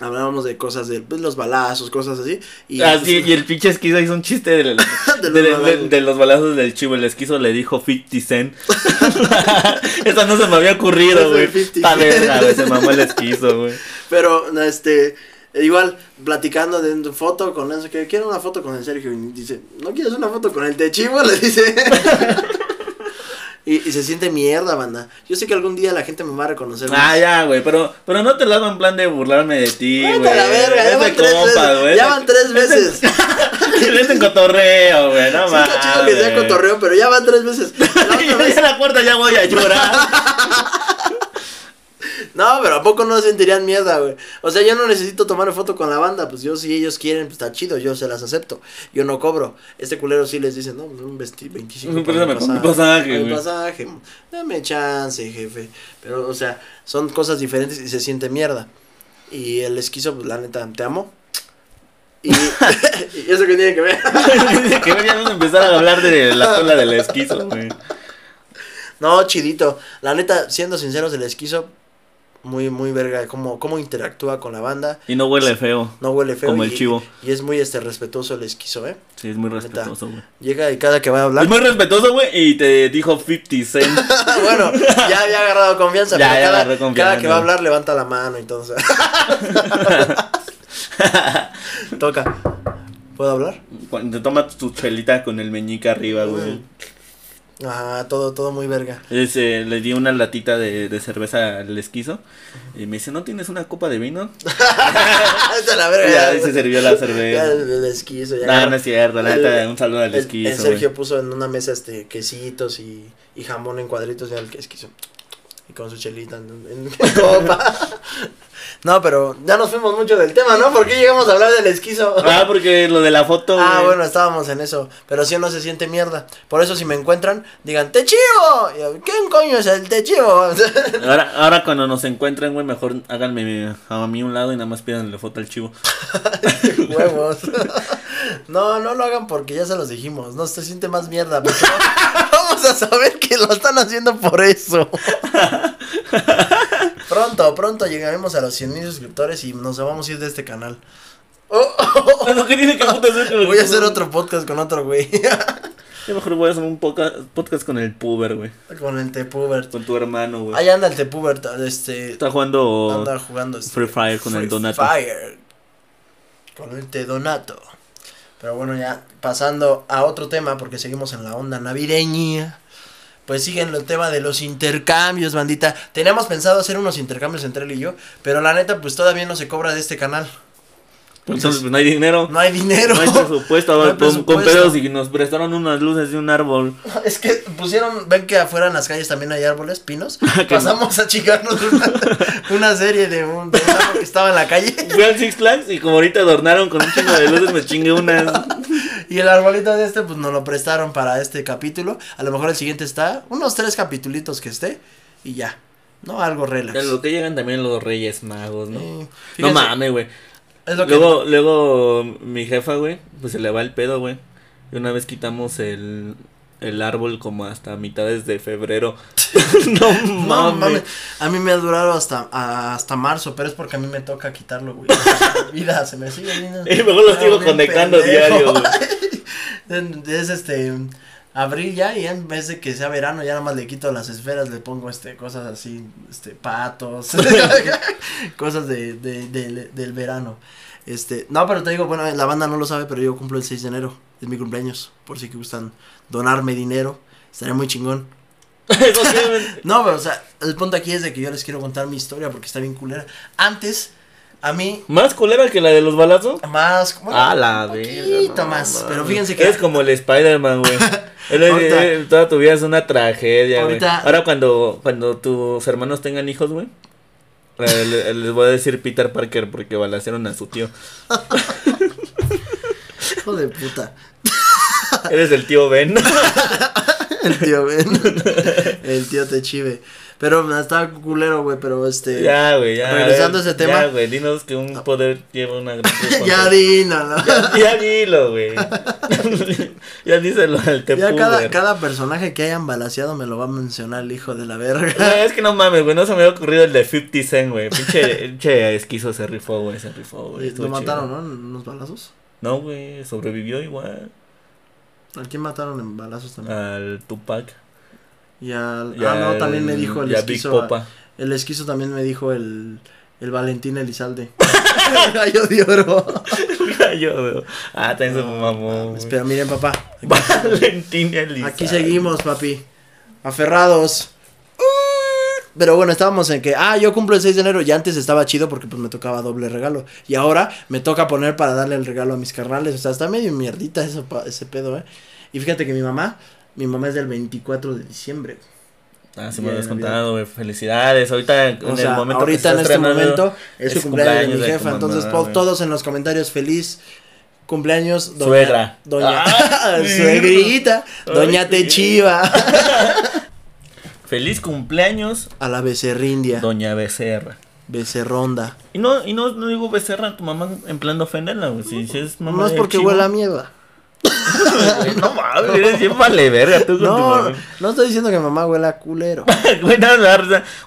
Speaker 2: hablábamos de cosas de pues, los balazos, cosas así. Y,
Speaker 1: Así, y el pinche esquizo hizo un chiste de, de-
Speaker 2: De los
Speaker 1: de- de-
Speaker 2: balazos.
Speaker 1: de los balazos del chivo. El esquizo le dijo 50 cent. Esa no se me había ocurrido,
Speaker 2: de
Speaker 1: güey.
Speaker 2: 50
Speaker 1: Está verga, güey. Se mamó el esquizo, güey.
Speaker 2: Pero, este, igual, platicando de una foto con eso, que quiero una foto con el Sergio. Y dice, ¿no quieres una foto con el Techivo? Le dice. Y, y se siente mierda, banda. Yo sé que algún día la gente me va a reconocer.
Speaker 1: Ah,
Speaker 2: más.
Speaker 1: ya, güey. Pero, pero no te lo hago en plan de burlarme de ti, güey.
Speaker 2: La verga, ya van
Speaker 1: de
Speaker 2: tres
Speaker 1: compas,
Speaker 2: veces. Ya van tres veces. Sí,
Speaker 1: Es en cotorreo, güey. No mames.
Speaker 2: está chido que sea cotorreo, pero ya van tres veces. La otra vez-
Speaker 1: Ya la cuarta ya voy a llorar.
Speaker 2: No, pero ¿a poco no sentirían mierda, güey? O sea, yo no necesito tomar foto con la banda, pues yo si ellos quieren, pues está chido, yo se las acepto. Yo no cobro. Este culero sí les dice, no, pues, un vesti 25 para mi
Speaker 1: pasaje,
Speaker 2: mi
Speaker 1: güey.
Speaker 2: pasaje. Dame chance, jefe. Pero, o sea, son cosas diferentes y se siente mierda. Y el esquizo, pues la neta, te amo. Y, y eso que tiene que ver.
Speaker 1: que ya vamos a empezar a hablar de la cola del esquizo, güey.
Speaker 2: No, chidito. La neta, siendo sinceros, el esquizo, muy, muy verga, cómo, cómo interactúa con la banda.
Speaker 1: Y no huele feo.
Speaker 2: No huele feo.
Speaker 1: Como
Speaker 2: y,
Speaker 1: el chivo.
Speaker 2: Y es muy este respetuoso el esquizo, ¿eh?
Speaker 1: Sí, es muy respetuoso, güey.
Speaker 2: Llega y cada que va a hablar.
Speaker 1: Es muy respetuoso, güey, y te dijo 50 cent.
Speaker 2: bueno, ya había agarrado confianza.
Speaker 1: Ya,
Speaker 2: pero
Speaker 1: ya
Speaker 2: cada,
Speaker 1: confianza.
Speaker 2: cada que va a hablar levanta la mano sea. Toca. ¿Puedo hablar?
Speaker 1: Cuando te tomas tu chelita con el meñique arriba, güey.
Speaker 2: Ajá, todo, todo muy verga.
Speaker 1: Es, eh, le di una latita de, de cerveza al esquizo. Y me dice, ¿no tienes una copa de vino?
Speaker 2: La verga.
Speaker 1: ya
Speaker 2: ya,
Speaker 1: se sirvió la
Speaker 2: ya
Speaker 1: cerveza.
Speaker 2: el, el esquizo. Ya
Speaker 1: No, no es cierto, la
Speaker 2: el-
Speaker 1: neta, un saludo al
Speaker 2: el-
Speaker 1: esquizo.
Speaker 2: El. Sergio puso en una mesa este quesitos y, y jamón en cuadritos ya el esquizo. Y con su chelita en, en copa. No, pero ya nos fuimos mucho del tema, ¿no? ¿Por qué llegamos a hablar del esquizo?
Speaker 1: Ah, porque lo de la foto.
Speaker 2: Ah,
Speaker 1: güey.
Speaker 2: bueno, estábamos en eso. Pero si no se siente mierda. Por eso, si me encuentran, digan, ¡Te chivo! ¿Quién coño es el te chivo?
Speaker 1: Ahora, ahora cuando nos encuentren, güey, mejor háganme a mí un lado y nada más pídanle foto al chivo.
Speaker 2: Huevos. No, no lo hagan porque ya se los dijimos. No se siente más mierda. Porque a saber que lo están haciendo por eso. Pronto, pronto llegaremos a los 100 mil suscriptores y nos vamos a ir de este canal. Oh,
Speaker 1: Bueno, ¿qué tiene que puta hacer con el
Speaker 2: voy a hacer otro podcast con otro güey.
Speaker 1: Yo mejor voy a hacer un podcast con el puber, güey.
Speaker 2: con el Tepubert.
Speaker 1: Con tu hermano, güey.
Speaker 2: Ahí anda el Tepubert. Este.
Speaker 1: Está jugando
Speaker 2: Anda jugando este,
Speaker 1: Free Fire con el
Speaker 2: Free
Speaker 1: Donato.
Speaker 2: Fire. Con el Te Donato. Pero bueno, ya pasando a otro tema, porque seguimos en la onda navideña. Pues siguen el tema de los intercambios, bandita. Teníamos pensado hacer unos intercambios entre él y yo, pero la neta, pues todavía no se cobra de este canal.
Speaker 1: Entonces, pues, no hay dinero.
Speaker 2: No hay dinero.
Speaker 1: No hay presupuesto.
Speaker 2: No hay
Speaker 1: con, pedos y nos prestaron unas luces de un árbol.
Speaker 2: Es que pusieron, ven que afuera en las calles también hay árboles, pinos.
Speaker 1: Que
Speaker 2: Pasamos a chingarnos una, una serie de un, de un árbol que estaba en la calle.
Speaker 1: Fui al Six Flags y como ahorita adornaron con un chingo de luces, me chingué unas.
Speaker 2: Y el arbolito de este, pues nos lo prestaron para este capítulo. A lo mejor el siguiente está, unos tres capitulitos que esté, y ya. No, algo relax.
Speaker 1: De lo que llegan también los Reyes Magos, ¿no? No mames, güey.
Speaker 2: Es lo que
Speaker 1: Luego, luego mi jefa, güey, pues se le va el pedo, güey. Y una vez quitamos el, el árbol como hasta mitades de febrero. no
Speaker 2: No
Speaker 1: mames.
Speaker 2: mames, a mí me ha durado hasta, a- hasta marzo, pero es porque a mí me toca quitarlo, güey. Vida, se me sigue viendo.
Speaker 1: Y mejor lo sigo
Speaker 2: Bien
Speaker 1: conectando
Speaker 2: pendejo.
Speaker 1: diario, güey.
Speaker 2: Es este abril ya y en vez de que sea verano ya nada más le quito las esferas, le pongo este cosas así, este patos, cosas de, de, de- del verano. Este, no, pero te digo, bueno, la banda no lo sabe, pero yo cumplo el 6 de enero, es mi cumpleaños, por si que gustan donarme dinero, estaría muy chingón. No, pero o sea, el punto aquí es de que yo les quiero contar mi historia porque está bien culera. Antes, a mí,
Speaker 1: ¿Más culera que la de los balazos?
Speaker 2: más, bueno,
Speaker 1: Ah, la
Speaker 2: un poquito
Speaker 1: no
Speaker 2: más, pero fíjense que
Speaker 1: Eres como el Spider-Man, güey. Él es-
Speaker 2: Ahorita-
Speaker 1: él- toda tu vida es una tragedia, güey.
Speaker 2: Ahorita-
Speaker 1: Ahora cuando, cuando tus hermanos tengan hijos, güey. eh, le- Les voy a decir Peter Parker porque balacearon a su tío.
Speaker 2: hijo de puta.
Speaker 1: Eres el tío Ben.
Speaker 2: El tío Ben. El tío te chive. Pero está culero, güey, pero este.
Speaker 1: ya, güey, ya.
Speaker 2: Regresando a ese tema.
Speaker 1: Ya, güey, dinos que un poder lleva una gran
Speaker 2: Ya ¿no?
Speaker 1: Ya, ya dilo, güey. ya díselo al te
Speaker 2: Ya cada, cada personaje que hayan balaseado me lo va a mencionar el hijo de la verga.
Speaker 1: Es que no mames, güey, no se me había ocurrido el de 50 Cent, güey. Pinche, pinche esquizo se rifó, güey, se rifó, güey.
Speaker 2: Lo mataron,
Speaker 1: chido.
Speaker 2: ¿no? Unos balazos.
Speaker 1: No, güey, sobrevivió igual
Speaker 2: ¿A quién mataron en balazos también?
Speaker 1: al Tupac.
Speaker 2: Y al.
Speaker 1: y
Speaker 2: ah, no, también me dijo el
Speaker 1: a
Speaker 2: esquizo. El esquizo también me dijo el. El Valentín Elizalde. Gallo de oro.
Speaker 1: Yo, güey. Ah, también se mamó.
Speaker 2: Espera, miren, papá.
Speaker 1: Valentín Elizalde.
Speaker 2: Aquí seguimos, papi. Aferrados. Pero bueno, estábamos en que, ah, yo cumplo el 6 de enero y antes estaba chido porque pues me tocaba doble regalo. Y ahora me toca poner para darle el regalo a mis carnales. O sea, está medio mierdita eso, ese pedo, ¿eh? Y fíjate que mi mamá, mi mamá es del 24 de diciembre.
Speaker 1: Ah, se me habías contado, güey. Felicidades. Ahorita, en
Speaker 2: O
Speaker 1: el
Speaker 2: sea,
Speaker 1: momento que
Speaker 2: ahorita en este momento es, su cumpleaños, de mi
Speaker 1: cumpleaños de tu
Speaker 2: jefa. Entonces, todos en los comentarios, feliz cumpleaños, doña.
Speaker 1: Suegra.
Speaker 2: Doña.
Speaker 1: Ah,
Speaker 2: suegrita. Doña Techiva.
Speaker 1: Feliz cumpleaños,
Speaker 2: A la becerrindia.
Speaker 1: Doña Becerra.
Speaker 2: Becerronda.
Speaker 1: Y no, y no, no digo becerra a tu mamá en plan de ofenderla, güey. Si, si es mamá
Speaker 2: No es porque huele a mierda.
Speaker 1: No mames, eres bien vale verga tú con
Speaker 2: No, no estoy diciendo que mamá huele a culero.
Speaker 1: Güey.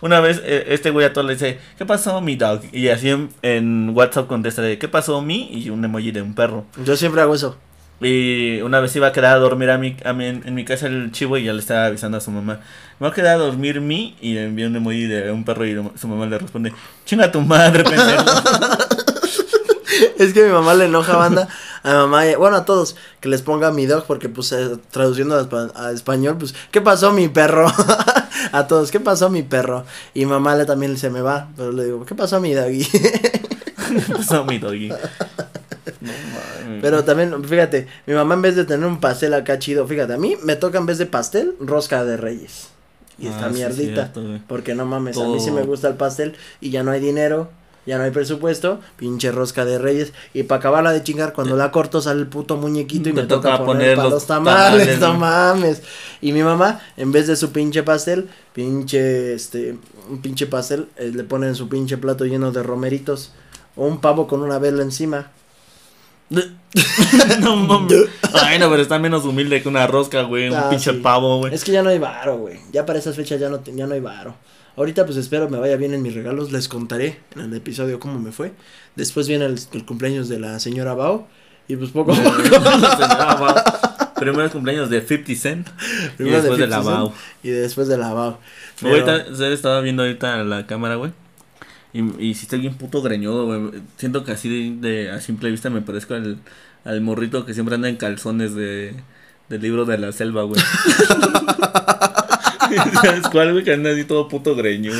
Speaker 1: Una vez eh, este güey a todos le dice, ¿qué pasó mi dog? Y así en, en WhatsApp contesta de, ¿qué pasó mi? Y un emoji de un perro.
Speaker 2: Yo siempre hago eso.
Speaker 1: Y una vez iba a quedar a dormir a mi, a mi- en, en mi casa el chivo y ya le estaba avisando a su mamá. Me va a quedar a dormir mi y le envió un emoji de un perro y su mamá le responde, chinga tu madre, pendejo.
Speaker 2: Es que mi mamá le enoja banda a mamá, bueno, a todos, que les ponga mi dog, porque pues eh, traduciendo a, espa- a español, pues, ¿qué pasó mi perro? a todos, ¿qué pasó mi perro? Y mamá le también se me va, pero le digo, ¿qué pasó mi doggy?
Speaker 1: ¿Qué pasó mi doggy? No
Speaker 2: pero también, fíjate, mi mamá en vez de tener un pastel acá chido, fíjate, a mí me toca en vez de pastel, rosca de reyes. y
Speaker 1: Ah,
Speaker 2: está
Speaker 1: sí,
Speaker 2: mierdita.
Speaker 1: cierto,
Speaker 2: porque no mames, a mí sí me gusta el pastel y ya no hay dinero, ya no hay presupuesto, pinche rosca de reyes. Y para acabarla de chingar, cuando la corto sale el puto muñequito y me toca,
Speaker 1: toca
Speaker 2: poner,
Speaker 1: poner
Speaker 2: para
Speaker 1: los
Speaker 2: tamales,
Speaker 1: tamales,
Speaker 2: no mames. Y mi mamá, en vez de su pinche pastel, pinche, este, un pinche pastel, eh, le ponen su pinche plato lleno de romeritos. O un pavo con una vela encima.
Speaker 1: no mames. Ay, no, pero está menos humilde que una rosca, güey. Un
Speaker 2: Ah,
Speaker 1: pinche
Speaker 2: sí.
Speaker 1: pavo, güey.
Speaker 2: Es que ya no hay varo, güey. Ya para esas fechas ya no, ya no hay varo. Ahorita pues espero me vaya bien en mis regalos. Les contaré en el episodio cómo me fue. Después viene el, el cumpleaños de la señora Bao. Y pues poco a poco.
Speaker 1: Señora Bao. Primero el cumpleaños de 50 Cent. y después de, la
Speaker 2: 50
Speaker 1: Bao.
Speaker 2: Y después de la Bao. Pero-
Speaker 1: Ahorita, se estaba viendo ahorita la cámara, güey. Y, y si estoy bien puto greñudo, güey. Siento que así de, de- a simple vista me parezco al, al morrito que siempre anda en calzones de del libro de la selva, güey. ¿Sabes cuál, güey? Que anda así todo puto greñudo.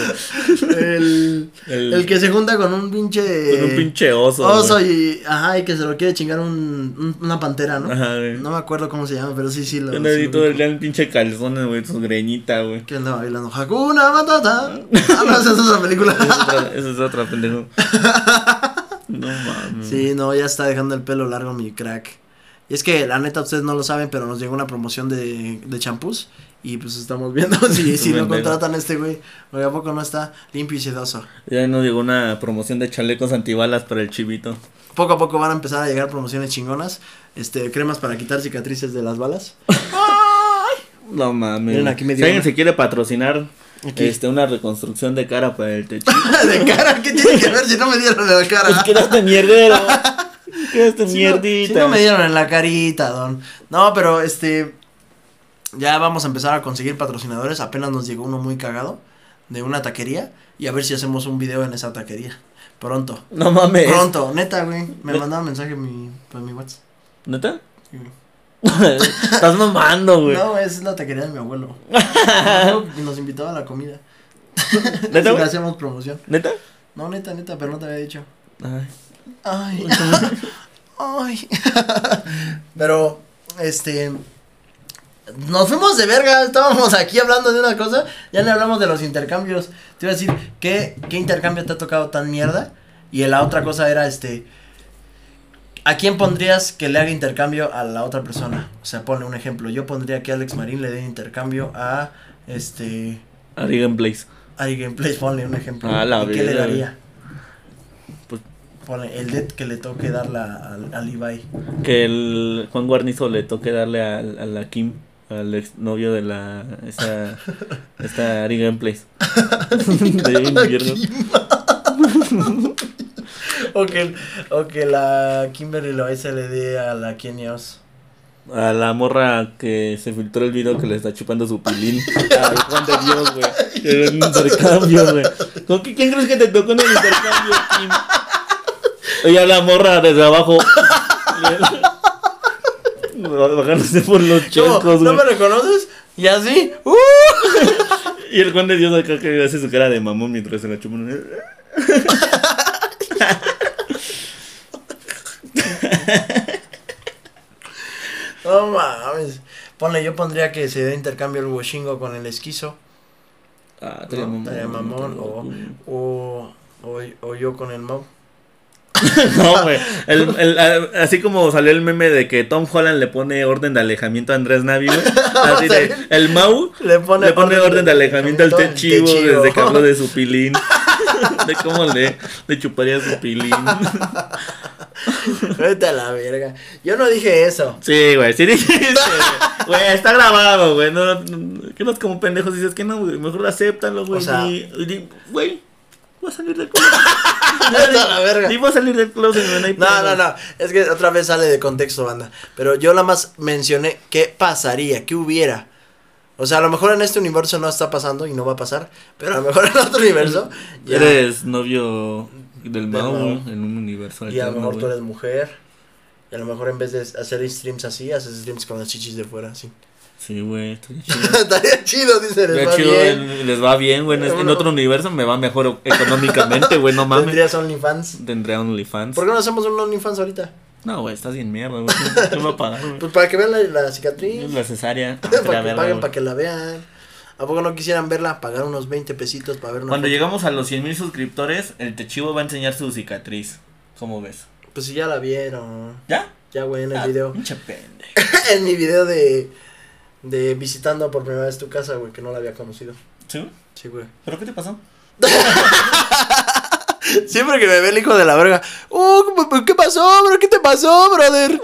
Speaker 2: el,
Speaker 1: El,
Speaker 2: el que se junta con un pinche.
Speaker 1: con un pinche oso.
Speaker 2: Oso
Speaker 1: güey.
Speaker 2: y. Ajá, y que se lo quiere chingar un, un- una pantera, ¿no?
Speaker 1: Ajá, güey.
Speaker 2: No me acuerdo cómo se llama, pero sí, sí lo.
Speaker 1: Anda
Speaker 2: sí
Speaker 1: así todo el pinche calzones, güey. Su greñita, güey.
Speaker 2: Que andaba bailando Hakuna Matata. Ah, no, esa es otra película.
Speaker 1: Esa es otra, esa es otra pendejo. No mames.
Speaker 2: Sí, no, ya está dejando el pelo largo mi crack. Y es que la neta ustedes no lo saben, pero nos llegó una promoción de, de champús. Y pues estamos viendo si, si lo contratan a este güey. Porque a poco no está limpio y sedoso.
Speaker 1: Ya nos llegó una promoción de chalecos antibalas para el chivito.
Speaker 2: Poco a poco van a empezar a llegar promociones chingonas. Este, cremas para quitar cicatrices de las balas.
Speaker 1: No mames.
Speaker 2: Miren, aquí me
Speaker 1: si alguien se quiere patrocinar
Speaker 2: Aquí.
Speaker 1: este una reconstrucción de cara para el techo.
Speaker 2: de cara, ¿qué tiene que ver si no me dieron la cara?
Speaker 1: pues quedaste mierdero. Quedaste
Speaker 2: Si no-
Speaker 1: mierdita.
Speaker 2: si no me dieron en la carita, don. No, pero este. Ya vamos a empezar a conseguir patrocinadores. Apenas nos llegó uno muy cagado. De una taquería. Y a ver si hacemos un video en esa taquería. Pronto.
Speaker 1: No mames.
Speaker 2: Pronto, neta, güey. Me mandaron mensaje en mi, por mi WhatsApp.
Speaker 1: ¿Neta?
Speaker 2: Sí, güey.
Speaker 1: Estás mamando, güey.
Speaker 2: No, es la taquería de mi abuelo. Y nos invitó a la comida.
Speaker 1: ¿Neta,
Speaker 2: hacemos promoción.
Speaker 1: ¿Neta?
Speaker 2: No, neta, neta, pero no te había dicho.
Speaker 1: Ay.
Speaker 2: Ay. Ay. Pero, este. Nos fuimos de verga, estábamos aquí hablando de una cosa, ya le hablamos de los intercambios. Te iba a decir, ¿qué, qué intercambio te ha tocado tan mierda? Y la otra cosa era, este, ¿a quién pondrías que le haga intercambio a la otra persona? O sea, ponle un ejemplo, yo pondría que Alex Marín le dé intercambio a, este,
Speaker 1: Ari Gameplays.
Speaker 2: a Gameplays, ponle un ejemplo.
Speaker 1: A la
Speaker 2: ¿Y qué le daría? El dead que le toque darla al, al Ibai.
Speaker 1: Que el Juan Guarnizo le toque darle a, a la Kim, al exnovio de la. Esa. Esta Ari Gameplays. de invierno.
Speaker 2: O que, o que la Kimberly Loaiza le dé a la Kenios.
Speaker 1: A la morra que se filtró el video que le está chupando su pilín. Ay, Juan de Dios, güey. En un intercambio, güey. ¿Con qué- ¿Quién crees que te tocó en el intercambio, Kim? Oye, a la morra desde abajo. Bajándose por los
Speaker 2: ¿No me reconoces? ¿Y así? ¡Uh!
Speaker 1: Y el Juan de Dios acá que hace su cara de mamón mientras se la chupan.
Speaker 2: No mames. Ponle, yo pondría que se dé intercambio el Washingo con el esquizo.
Speaker 1: Ah,
Speaker 2: ¿no? Mamón. O, o, o, o yo con el Mau.
Speaker 1: No, güey. El, el, así como salió el meme de que Tom Holland le pone orden de alejamiento a Andrés Navi, güey. Así de, el Mau
Speaker 2: Le pone,
Speaker 1: le pone orden de alejamiento al Techivo
Speaker 2: Techivo.
Speaker 1: desde que habló de su pilín. De cómo le, le chuparía su pilín.
Speaker 2: Vete a la verga. Yo no dije eso.
Speaker 1: Sí, güey, sí dijiste, güey. Güey, está grabado, güey. No, no, que no es como pendejos dices que no, güey. Mejor acéptalo, güey.
Speaker 2: O sea-
Speaker 1: Güey, voy a salir del closet.
Speaker 2: Vete a la verga.
Speaker 1: Ni voy a salir del closet, güey. hay
Speaker 2: No, no, no. Es que otra vez sale de contexto, banda. Pero yo nada más mencioné qué pasaría, qué hubiera. O sea, a lo mejor en este universo no está pasando y no va a pasar. Pero a lo mejor en otro universo. ya-
Speaker 1: Eres novio del güey, en un universo.
Speaker 2: Y a lo mejor tú eres mujer. Y a lo mejor en vez de hacer streams así, haces streams con las chichis de fuera, así.
Speaker 1: Sí, güey, estaría chido.
Speaker 2: Estaría chido, dice, les va
Speaker 1: chido,
Speaker 2: bien.
Speaker 1: en- les va bien, güey. En, otro universo me va mejor económicamente, güey, no mames.
Speaker 2: Tendrías OnlyFans.
Speaker 1: Tendría OnlyFans.
Speaker 2: ¿Por qué no hacemos un OnlyFans ahorita?
Speaker 1: No, güey, estás bien mierda, güey. ¿Qué va a pagar, güey?
Speaker 2: Pues para que vean la, la cicatriz.
Speaker 1: La cesárea.
Speaker 2: para que paguen,
Speaker 1: güey.
Speaker 2: para que la vean. ¿A poco no quisieran verla? Pagar unos 20 pesitos para ver una
Speaker 1: Cuando
Speaker 2: foto?
Speaker 1: llegamos a los 100 mil suscriptores, el Techivo va a enseñar su cicatriz. ¿Cómo ves?
Speaker 2: Pues si ya la vieron.
Speaker 1: ¿Ya?
Speaker 2: Ya, güey, en el
Speaker 1: Ah,
Speaker 2: video.
Speaker 1: Pinche pendejo.
Speaker 2: en mi video de, de visitando por primera vez tu casa, güey, que no la había conocido.
Speaker 1: ¿Sí?
Speaker 2: Sí, güey.
Speaker 1: ¿Pero qué te pasó?
Speaker 2: Siempre que me ve el hijo de la verga, oh, ¿qué pasó, bro? ¿Qué te pasó, brother?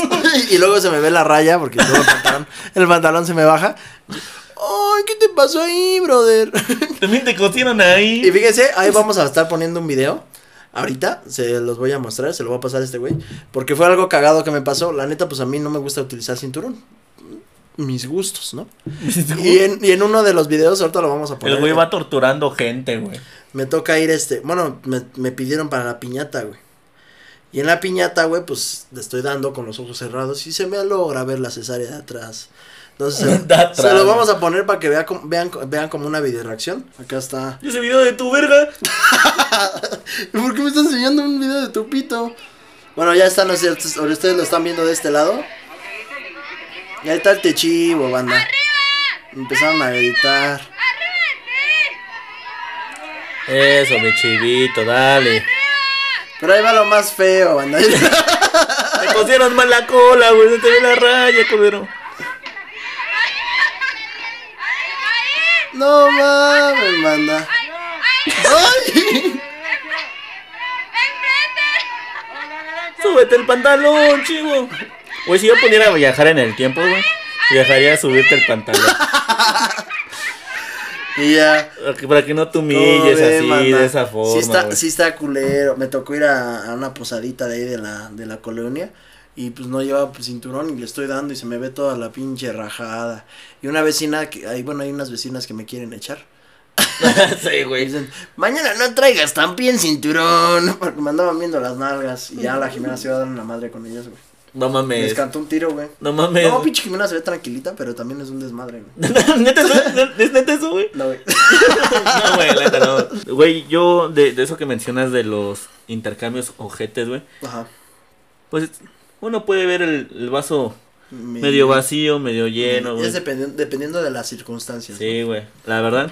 Speaker 2: y luego se me ve la raya porque luego el pantalón, el pantalón se me baja. Ay, ¿qué te pasó ahí, brother?
Speaker 1: También te cosieron ahí.
Speaker 2: y fíjense, ahí vamos a estar poniendo un video. Ahorita se los voy a mostrar, se lo voy a pasar a este güey. Porque fue algo cagado que me pasó. La neta, pues a mí no me gusta utilizar cinturón. Mis gustos, ¿no? Y en, y en uno de los videos, ahorita lo vamos a poner.
Speaker 1: El güey va torturando gente, güey.
Speaker 2: Me toca ir este. Bueno, me, me pidieron para la piñata, güey. Y en la piñata, güey, pues le estoy dando con los ojos cerrados y se me logra ver la cesárea de atrás. Entonces, se, lo vamos a poner para que vea com- vean, vean como una video reacción. Acá está.
Speaker 1: ¿Y ese video de tu verga?
Speaker 2: ¿Por qué me estás enseñando un video de tu pito? Bueno, ya están, ¿no es cierto? Ahora ustedes lo están viendo de este lado. Y ahí está el techivo, banda. Empezaron a gritar.
Speaker 1: Eso, mi chivito, dale.
Speaker 2: Pero ahí va lo más feo, banda.
Speaker 1: Te cosieron mal la cola, güey. Se te ve la raya, culero.
Speaker 2: No mames, banda. ¡Ay!
Speaker 1: Súbete el pantalón, chivo. Güey, si yo pudiera viajar en el tiempo, güey, viajaría a subirte el pantalón.
Speaker 2: Y ya.
Speaker 1: Para que- Para que no te
Speaker 2: ¿cómo
Speaker 1: humilles así, de esa forma.
Speaker 2: Sí está, sí está culero. Me tocó ir a, a una posadita de ahí de la, de la colonia. Y pues no llevaba pues, cinturón y le estoy dando y se me ve toda la pinche rajada. Y una vecina que, ahí bueno, hay unas vecinas que me quieren echar.
Speaker 1: sí, güey.
Speaker 2: dicen, mañana no traigas tan bien cinturón. Porque me andaban viendo las nalgas. Y ya la Jimena se iba a dar una madre con ellas, güey.
Speaker 1: No
Speaker 2: Me
Speaker 1: mames.
Speaker 2: descantó un tiro, güey.
Speaker 1: No mames.
Speaker 2: No, pinche Jimena se ve tranquilita, pero también es un desmadre, güey.
Speaker 1: ¿Neta eso? ¿Es neta eso, güey?
Speaker 2: No, güey.
Speaker 1: No, güey, neta no. Güey, yo, de, de eso que mencionas de los intercambios ojetes, güey,
Speaker 2: Ajá.
Speaker 1: pues uno puede ver el, el vaso medio vacío, medio lleno, güey.
Speaker 2: Es dependiendo, dependiendo de las circunstancias.
Speaker 1: Sí, güey, la verdad.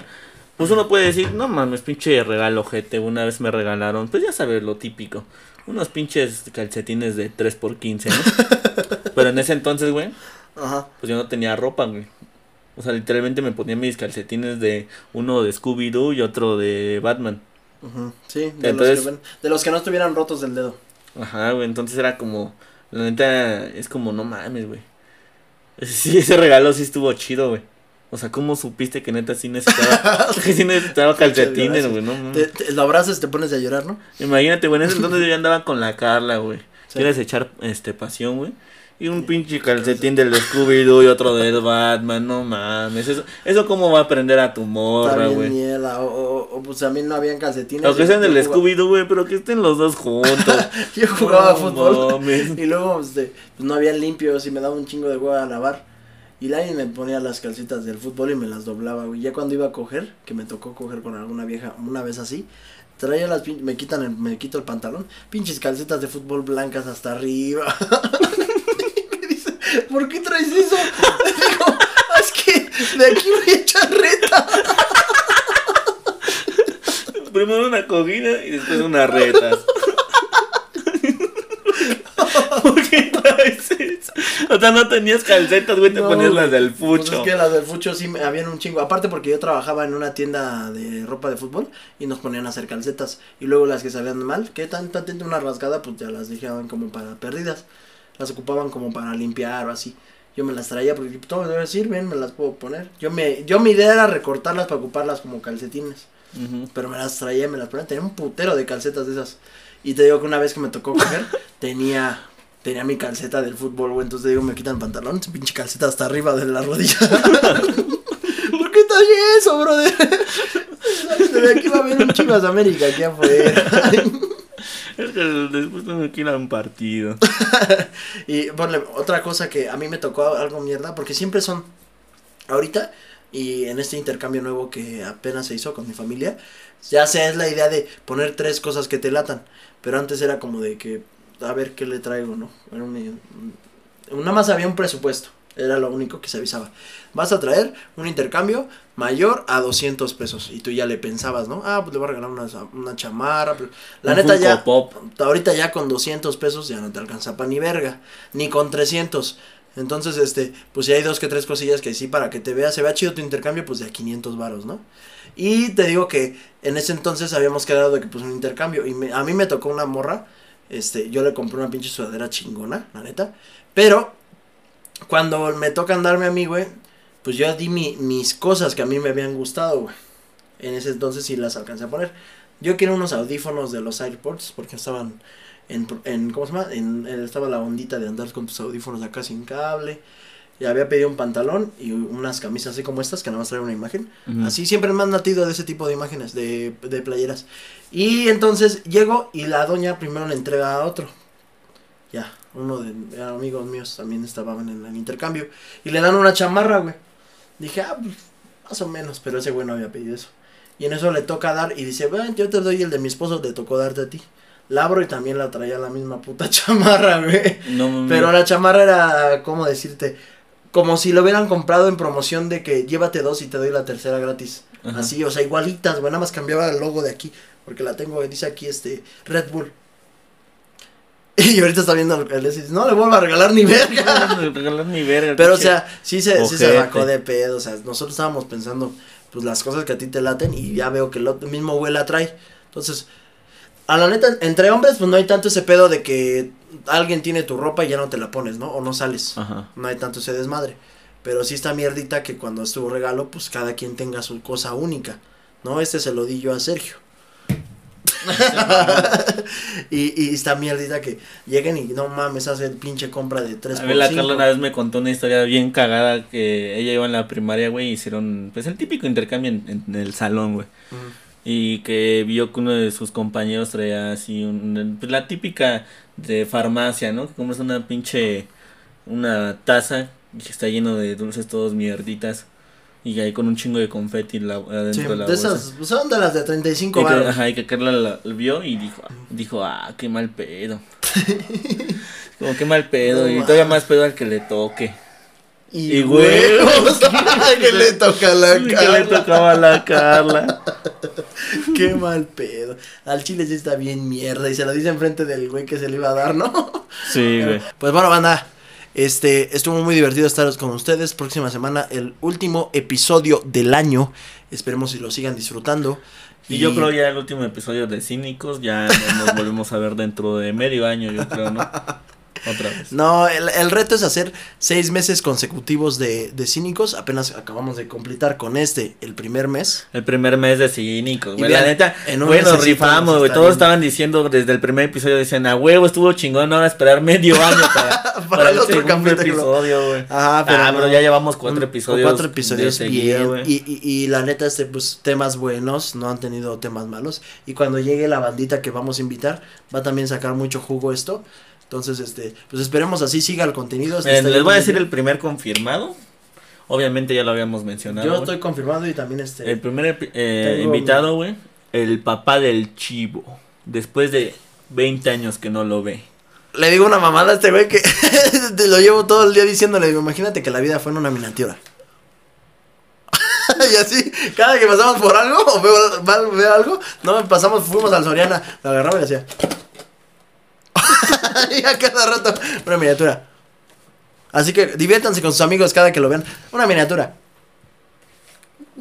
Speaker 1: Pues uno puede decir, no mames, pinche regalo ojete. Una vez me regalaron, pues ya sabes lo típico. Unos pinches calcetines de 3x15, ¿no? Pero en ese entonces, güey, pues yo no tenía ropa, güey. O sea, literalmente me ponía mis calcetines de uno de Scooby-Doo y otro de Batman.
Speaker 2: ujú, Sí, de,
Speaker 1: Entonces-
Speaker 2: los que, de los que no estuvieran rotos del dedo.
Speaker 1: Ajá, güey, entonces era como, la neta, es como, no mames, güey. Sí, ese regalo sí estuvo chido, güey. O sea, ¿cómo supiste que neta sí necesitaba, que sí necesitaba calcetines, güey? No.
Speaker 2: Te, te- lo abrazas y te pones a llorar, ¿no?
Speaker 1: Imagínate, güey, en ese entonces yo ya andaba con la Carla, güey.
Speaker 2: Sí.
Speaker 1: ¿Quieres echar este pasión, güey? Y un pinche calcetín del Scooby-Doo y otro del Batman, no mames. Eso, eso cómo va a aprender a tu morra, güey.
Speaker 2: O, o, o, pues a mí no habían calcetines.
Speaker 1: Aunque sean del Scooby-Doo, güey, pero que estén los dos juntos.
Speaker 2: Yo jugaba
Speaker 1: No
Speaker 2: fútbol.
Speaker 1: mames.
Speaker 2: Y luego este, pues no habían limpios y me daba un chingo de huevo a lavar. Y Lani me ponía las calcetas del fútbol y me las doblaba, güey. Ya cuando iba a coger, que me tocó coger con alguna vieja una vez así, traía las pin- me quitan el, me quito el pantalón, pinches calcetas de fútbol blancas hasta arriba. Y me dice, ¿por qué traes eso? Digo, es que de aquí voy a echar reta.
Speaker 1: Primero una cogida y después unas retas. ¿Por qué traes eso? O sea, no tenías calcetas, güey, te
Speaker 2: No,
Speaker 1: ponías las del
Speaker 2: Pues
Speaker 1: fucho.
Speaker 2: es que las del fucho sí me habían un chingo. Aparte porque yo trabajaba en una tienda de ropa de fútbol y nos ponían a hacer calcetas. Y luego las que salían mal, que tan tan una rasgada, pues ya las dejaban como para perdidas. Las ocupaban como para limpiar o así. Yo me las traía porque todo debe sirven, me las puedo poner. Yo me yo mi idea era recortarlas para ocuparlas como calcetines. Pero me las traía y me las ponía. Tenía un putero de calcetas de esas. Y te digo que una vez que me tocó coger, tenía, tenía mi calceta del fútbol, güey. Entonces digo, me quitan el pantalón, pinche calceta hasta arriba de la rodilla. ¿Por qué trae eso, brother? De aquí va a haber un Chivas América aquí afuera.
Speaker 1: Es que después tengo que ir a un partido.
Speaker 2: y ponle, otra cosa que a mí me tocó algo mierda, porque siempre son, ahorita, y en este intercambio nuevo que apenas se hizo con mi familia, ya sé, es la idea de poner tres cosas que te latan, pero antes era como de que, a ver qué le traigo, ¿no? Era un- nada más había un presupuesto, Era lo único que se avisaba. Vas a traer un intercambio mayor a 200 pesos. Y tú ya le pensabas, ¿no? Ah, pues le voy a regalar una, una chamarra. pero La
Speaker 1: Un
Speaker 2: neta ya,
Speaker 1: Pop.
Speaker 2: ahorita ya con 200 pesos ya no te alcanza para ni verga. Ni con 300. Entonces, este, pues si hay dos que tres cosillas que sí, para que te veas, se vea chido tu intercambio, pues de a 500 varos, ¿no? Y te digo que en ese entonces habíamos quedado de que pues un intercambio. Y me- a mí me tocó una morra. Este, yo le compré una pinche sudadera chingona, la neta. Pero cuando me toca andarme a mí, güey, pues yo di mi- mis cosas que a mí me habían gustado, güey. En ese entonces sí las alcancé a poner. Yo quiero unos audífonos de los AirPods porque estaban en, en ¿cómo se llama? En, en- estaba la ondita de andar con tus audífonos acá sin cable. Y había pedido un pantalón y unas camisas así como estas que nada más traen una imagen. Así siempre me han natido de ese tipo de imágenes, de, de playeras. Y entonces llego y la doña primero le entrega a otro. Ya, uno de de amigos míos también estaban en el intercambio. Y le dan una chamarra, güey. Dije, ah, pues, más o menos, pero ese güey no había pedido eso. Y en eso le toca dar y dice, bueno, yo te doy el de mi esposo, te tocó darte a ti. La abro y también la traía la misma puta chamarra, güey.
Speaker 1: No.
Speaker 2: Pero la chamarra era, ¿cómo decirte? Como si lo hubieran comprado en promoción de que llévate dos y te doy la tercera gratis.
Speaker 1: Ajá.
Speaker 2: Así, o sea, igualitas, güey. Nada más cambiaba el logo de aquí. Porque la tengo, dice aquí este Red Bull. Y ahorita está viendo el dice, no le vuelvo a regalar ni verga.
Speaker 1: No me regalas ni verga.
Speaker 2: Pero, o sea, sí se, sí se sacó de pedo. O sea, nosotros estábamos pensando, pues las cosas que a ti te laten. Y ya veo que el otro mismo güey la trae. Entonces, a la neta, entre hombres, pues no hay tanto ese pedo de que alguien tiene tu ropa y ya no te la pones, ¿no? O no sales.
Speaker 1: Ajá.
Speaker 2: No hay tanto ese desmadre. Pero sí está mierdita que cuando es tu regalo, pues cada quien tenga su cosa única. ¿No? Este se lo di yo a Sergio. y, y está mierdita que lleguen y no mames, hace pinche compra de 3
Speaker 1: A ver, la Carla una vez me contó una historia bien cagada que ella iba en la primaria, güey, y hicieron, pues, el típico intercambio en, en el salón, güey. Y que vio que uno de sus compañeros traía así, un, pues, la típica de farmacia, ¿no? Que como es una pinche, una taza y que está lleno de dulces todos mierditas. Y ahí con un chingo de confeti la, adentro
Speaker 2: Sí,
Speaker 1: de la
Speaker 2: de
Speaker 1: bolsa.
Speaker 2: esas, son de las de 35
Speaker 1: Y que,
Speaker 2: baros.
Speaker 1: ajá, y que Carla la vio y dijo, dijo, ah, qué mal pedo. Como qué mal pedo,
Speaker 2: No
Speaker 1: y todavía más pedo al que le toque.
Speaker 2: Y,
Speaker 1: y
Speaker 2: huevos. que le toca la
Speaker 1: que le
Speaker 2: Carla.
Speaker 1: tocaba la Carla.
Speaker 2: Qué mal pedo. Al chile sí está bien mierda. Y se lo dice enfrente del güey que se le iba a dar, ¿no?
Speaker 1: Sí, güey.
Speaker 2: Pues bueno, banda. Este, estuvo muy divertido estar con ustedes. Próxima semana, el último episodio del año. Esperemos si lo sigan disfrutando.
Speaker 1: Y yo creo ya el último episodio de Cínicos, ya no nos volvemos a ver dentro de medio año, yo creo, ¿no? Otra vez.
Speaker 2: No, el, el reto es hacer seis meses consecutivos de, de cínicos. Apenas acabamos de completar con este el primer mes.
Speaker 1: El primer mes de Cínicos, güey. La neta, bueno, rifamos, güey. Todos estaban diciendo desde el primer episodio, decían, a huevo, estuvo chingón, ahora esperar medio año para, para,
Speaker 2: el
Speaker 1: el
Speaker 2: otro
Speaker 1: episodio, güey.
Speaker 2: Ajá, pero,
Speaker 1: ah,
Speaker 2: no.
Speaker 1: pero ya llevamos cuatro
Speaker 2: Un-
Speaker 1: episodios.
Speaker 2: Cuatro episodios bien.
Speaker 1: güey.
Speaker 2: Y, y, y la neta, este, pues, temas buenos, no han tenido temas malos. Y cuando llegue la bandita que vamos a invitar, va a también sacar mucho jugo esto. Entonces, este, pues esperemos así siga el contenido.
Speaker 1: Miren, les voy a decir
Speaker 2: bien.
Speaker 1: el primer confirmado. Obviamente ya lo habíamos mencionado.
Speaker 2: Yo estoy confirmado y también este.
Speaker 1: El primer eh, invitado, güey. El papá del chivo. Después de 20 años que no lo ve.
Speaker 2: Le digo una mamada a este güey que te lo llevo todo el día diciéndole, digo, imagínate que la vida fue en una miniatura. y así, cada que pasamos por algo o veo, veo algo, no pasamos, fuimos al Soriana, lo agarraba y le hacía. a cada rato, una miniatura. Así que diviértanse con sus amigos cada que lo vean. Una miniatura.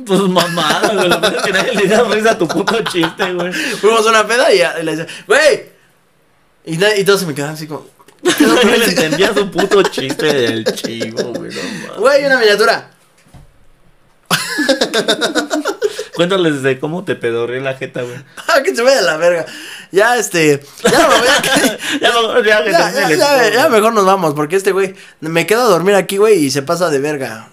Speaker 1: Pues mamada, güey. Lo peor que nadie le da risa a tu puto chiste, güey.
Speaker 2: Fuimos a una peda y, y le decía, ¡Güey! Y, y todos se me quedaban así como.
Speaker 1: No le entendía su puto chiste del chivo, güey. No.
Speaker 2: ¡Güey, una miniatura!
Speaker 1: Cuéntales de cómo te pedorré la jeta, güey.
Speaker 2: Ah, que se vaya la verga. Ya, este. Ya no voy a.
Speaker 1: Ya, no, ya,
Speaker 2: ya mejor nos vamos, porque este güey me quedo a dormir aquí, güey, y se pasa de verga.